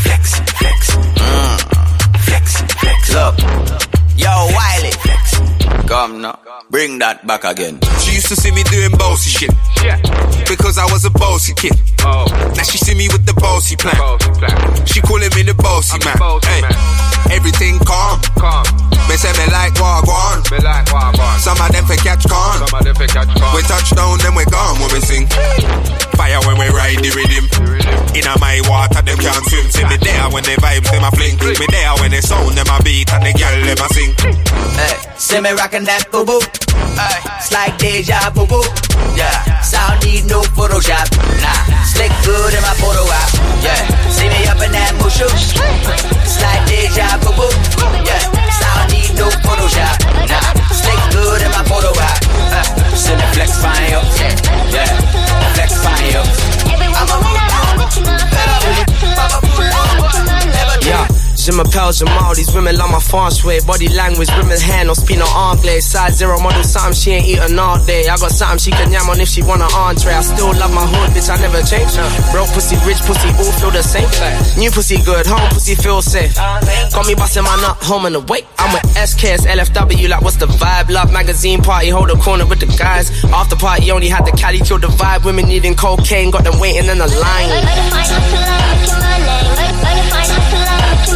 Flex, flex. Mm. Flex, flex. Look. Yo, Wiley. Come now. Bring that back again. She used to see me doing bossy shit. Because I was a bossy kid. Now she see me with the bossy plan. She calling me the bossy man. Hey, everything calm. Calm. Me say me like wagwan. Some of them for catch con. We touch down, then we gone when we sing. Fire when we ride the rhythm. In a my water, them can't swim. See me there when they vibes, them a fling. Me there when they sound, them a beat, and the girl them a sing. Hey, see me rockin' that boo boo. Hey, it's like deja vu boo. Yeah, sound need no Photoshop. Nah, slick good in my photo op. Yeah, see me up in that mushu. It's like deja vu boo. Yeah, sound need no Photoshop. Nah, slick good in my photo op. Uh, see me flex fine. Yeah, flex fine yo. Yeah. Je m'appelle Jamal, these women love my way Body language, women hand or speak no anglais Size zero model, something she ain't eating all day I got something she can yam on if she want an entree I still love my hood, bitch, I never change Broke pussy, rich pussy, all feel the same New pussy good, home pussy feel safe Got me busting my nut, home and awake I'm with SKS, LFW, like what's the vibe? Love magazine party, hold a corner with the guys After party, only had the Cali, kill the vibe Women needing cocaine, got them waiting in the line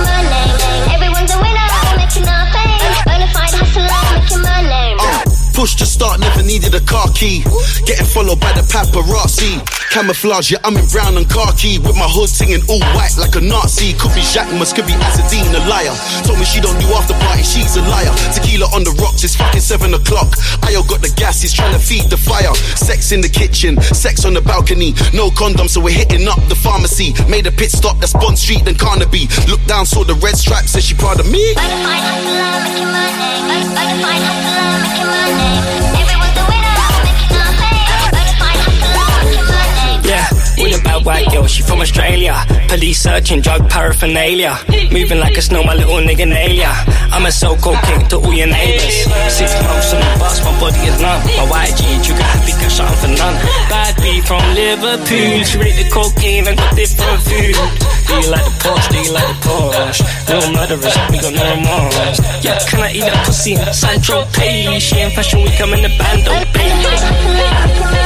Everyone's a winner, making our fame. Bonafide hustler, making my name. Push to start, never needed a car key. Getting followed by the paparazzi. Camouflage, yeah, I'm in brown and khaki. With my hood singing all white like a Nazi. Could be Jacquemus, could be Azzedine Alaïa. Told me she don't do after party, she's a liar. Tequila on the rocks, it's fucking seven o'clock. Ayo got the gas, he's trying to feed the fire. Sex in the kitchen, sex on the balcony. No condom, so we're hitting up the pharmacy. Made a pit stop, that's Bond Street, then Carnaby. Look down, saw the red stripes, said she proud of me. Bonafide white girl, she from Australia. Police searching drug paraphernalia. Moving like a snow, my little nigga nail ya. I'm a so-called king to all your neighbors. Six months on the bus, my body is numb. My white G, trigger happy, cash out for none. Bad B from Liverpool, she rate the cocaine and got different food. Do you like the Porsche? Do you like the Porsche? Little murderers, we got no remorse. Yeah, can I eat that pussy? Sandro Pay, she in fashion week, I'm in the band, don't pay.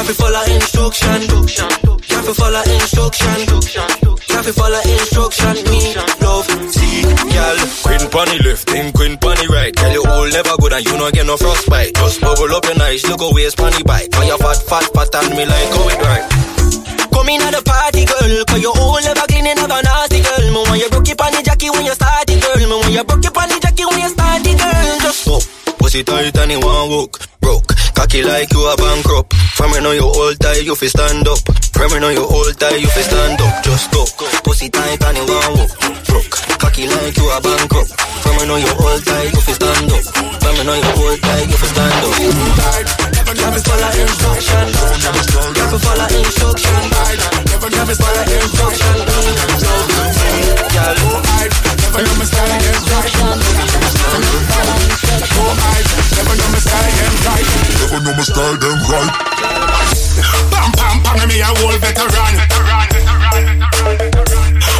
Can't follow instruction. Can't follow instruction. Can't follow instruction. Me love see, girl. Queen pony left, then queen pony right. Tell you all never good and you not get no frostbite. Just bubble up your nice, look away, pony bite. You fat, fat, fat and me like how it right. Come in at the party, girl. Cause you all never clean and never nasty, girl. Me want you broke your panty jacket when you started, girl. Me want you broke your panty jacket when you started, girl. Just. Pussy tight and it won't walk. Broke. Cocky like you a bankrupt. From me know you hold tight, you fi stand up. From me know you hold tight, you fi stand up. Just go. Pussy tight and it won't walk. Broke. Cocky like you a bankrupt. From me know you hold tight, you fi stand up. From me know you hold tight, you fi stand up. Never follow instruction. Never follow instruction. Never follow instruction. Girl, never know my style instruction. Never know my style them right. Never know my style them right. Pam pam pam, me a old veteran.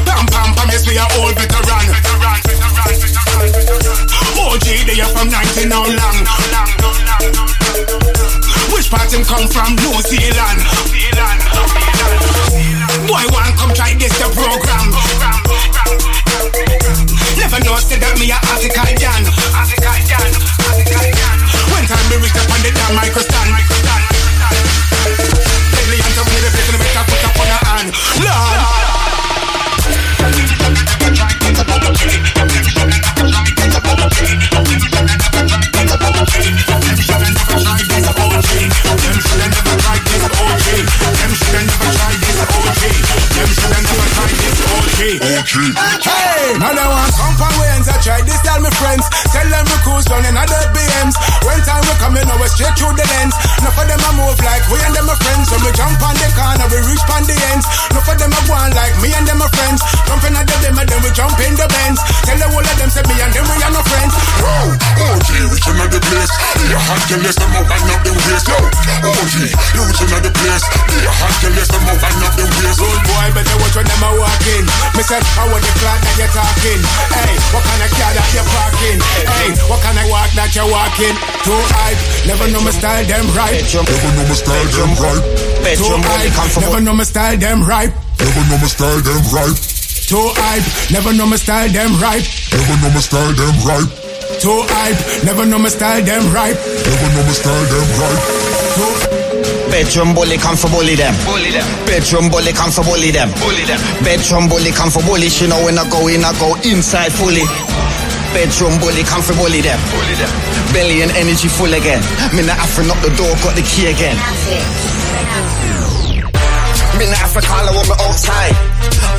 Pam pam pam, yes we a old veteran. OG, they are from 19 how long? Which part him come from? New Zealand. Boy, one come try this the program. Never know say that me a article Jan. When time me reach up on the damn micro stand. Deadly and to win the place in the better put up on a hand. Lord. Hey, now they want come from wins. I try this, tell me friends. Tell them we cruise down in other BMs. When time we coming, over straight through the lens. Enough of them I move like we and them are friends. When we jump on the corner, we reach on the ends. Enough of them are going like me and them are friends. Jumping at the them and then we jump in the bends. Tell the whole of them say me and them we are no friends. Wow, OG, reaching out the place. Be a hot girl, yes, them up and up them waist. Yo, OG, you reaching out the place. Be a hot girl, yes, them up and up them waist. Old boy, better watch when them a walking. Me said, how are the clock that you're talking? Hey, what kind of car that you're parking? Hey, what kind of walk that you're walking? Too hype, never know my style, them right. Never know my style them right. Too hype, never know my style, them right. Never know my style them right. Too hype, never know my style, them right. Never know my style them right. Too hype, never know my style, them right. Never know my style them right. Bedroom bully come for bully them. Bully them. Bedroom bully come for bully them. Bully them. Bedroom bully come for bully. She know when I go in, I go inside fully. Bedroom bully come for bully them. Bully them. Belly and energy full again. Me not after knock the door, got the key again. Me not after call her on me outside.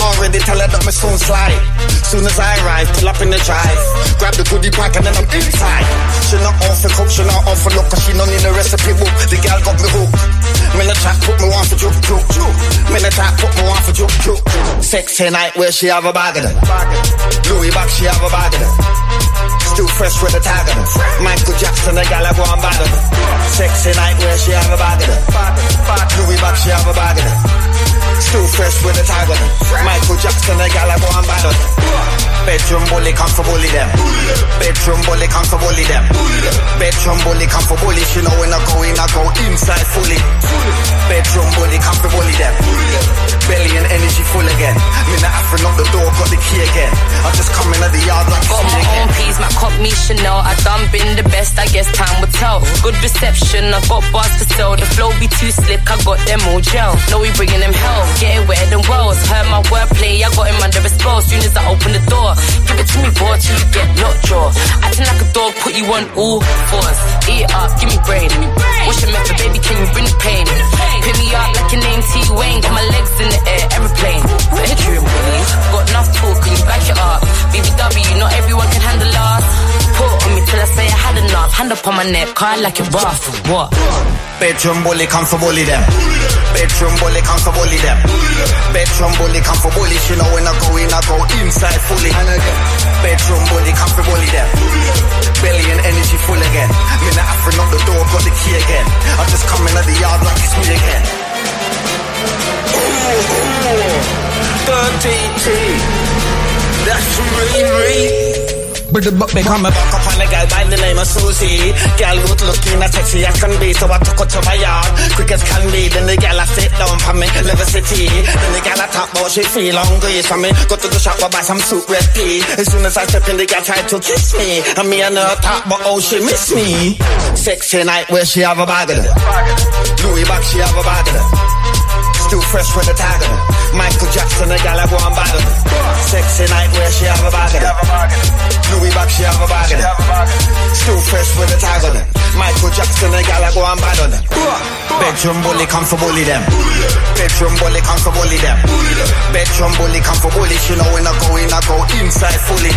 Already tell her that me soon slide. Soon as I arrive, pull up in the drive. Grab the goodie pack and then I'm inside. She not off for cook, she not off for look, cause she don't need the recipe book. The gal got me hooked. Me the trap put me on for juke juke. Me the trap put me on for juke juke. Sexy night where she have a bag of them. Louis back, she have a bag of them. Still fresh with the tag of them. Michael Jackson, the gal I go on bad of them. Sexy night where she have a bag of them. Louis back, she have a bag of them. Still fresh with the them. Michael Jackson, the gal I go of them. Bedroom bully come for bully them. Bedroom bully come for bully them. Bedroom bully come for bully. She know when I go in, I go inside fully. Bedroom bully come for bully them. Belly and energy full again. Me not after knock the door, got the key again. I just come in at the yard like Got my own peas, my cop me Chanel. I done been the best, I guess time will tell. Good reception, I got bars to sell. The flow be too slick, I got them all gel. Know we bringing them hell, getting wetter than wells. Heard my wordplay, I got him under a spell. Soon as I open the door, give it to me raw till you get lockjaw. Acting like a dog, put you on all fours. Eat it up, give me brain. What's your method, baby? Can you bring the pain? Pick me up like your name T Wayne. Got my legs in the air, aeroplane. Bedroom bully, got enough talk, can you back it up? BBW, not everyone can handle us. Put on me till I say I had enough. Hand up on my neck, cry like it rough. What? Bedroom bully come for bully them. Bedroom bully come for bully them. Bedroom bully come for bully. She know when I go in, I go inside fully. Bedroom bully come for bully them. Belly and energy full again. Me not after knock the door, got the key again. I just come in at the yard like it's me again. Dirty T. That's Ray Ray. Become a back up on a girl by the name of Susie. Girl good looking, as sexy as can be, so I took her to my yard. Quick as can be, then the girl I sit down for me, level city. Then the girl I talk about she feel hungry, so me go to the shop and buy some soup recipe. As soon as I step in, the girl tried to kiss me, and me and her talk about how oh, she miss me. Sexy night where she have a bag of it. Louis back, she have a bag of it. Still fresh with the tag on. Michael Jackson, the gal I go on bad on. Sexy night where she have a bag it. Louis back, she have a bag it. Still fresh with the tag on. Michael Jackson, the gal I go on bad on. Bedroom bully, come for bully them. Bedroom bully, come for bully them. Bedroom bully, come for bully. She know when I go in, I go inside fully.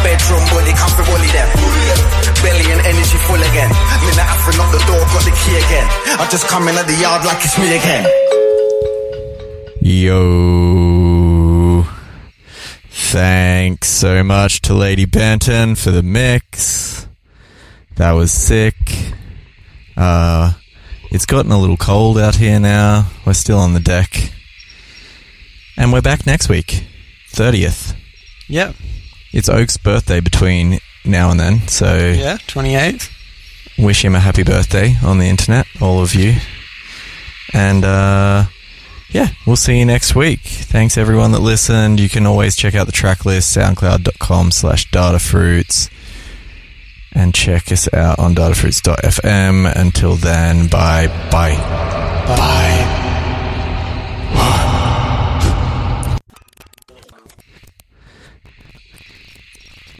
Bedroom bully, come for bully them. Belly and energy full again. Me not offering up the door, got the key again. I just come in at the yard like it's me again. Yo. Thanks so much to Lady Benton for the mix. That was sick. Uh, it's gotten a little cold out here now. We're still on the deck. And we're back next week, 30th. Yep. It's Oak's birthday between now and then, so Yeah, 28th. wish him a happy birthday on the internet, all of you. And uh, yeah, we'll see you next week. Thanks everyone that listened. You can always check out the track list, soundcloud.com slash datafruits. And check us out on datafruits.fm. Until then, bye bye. Bye.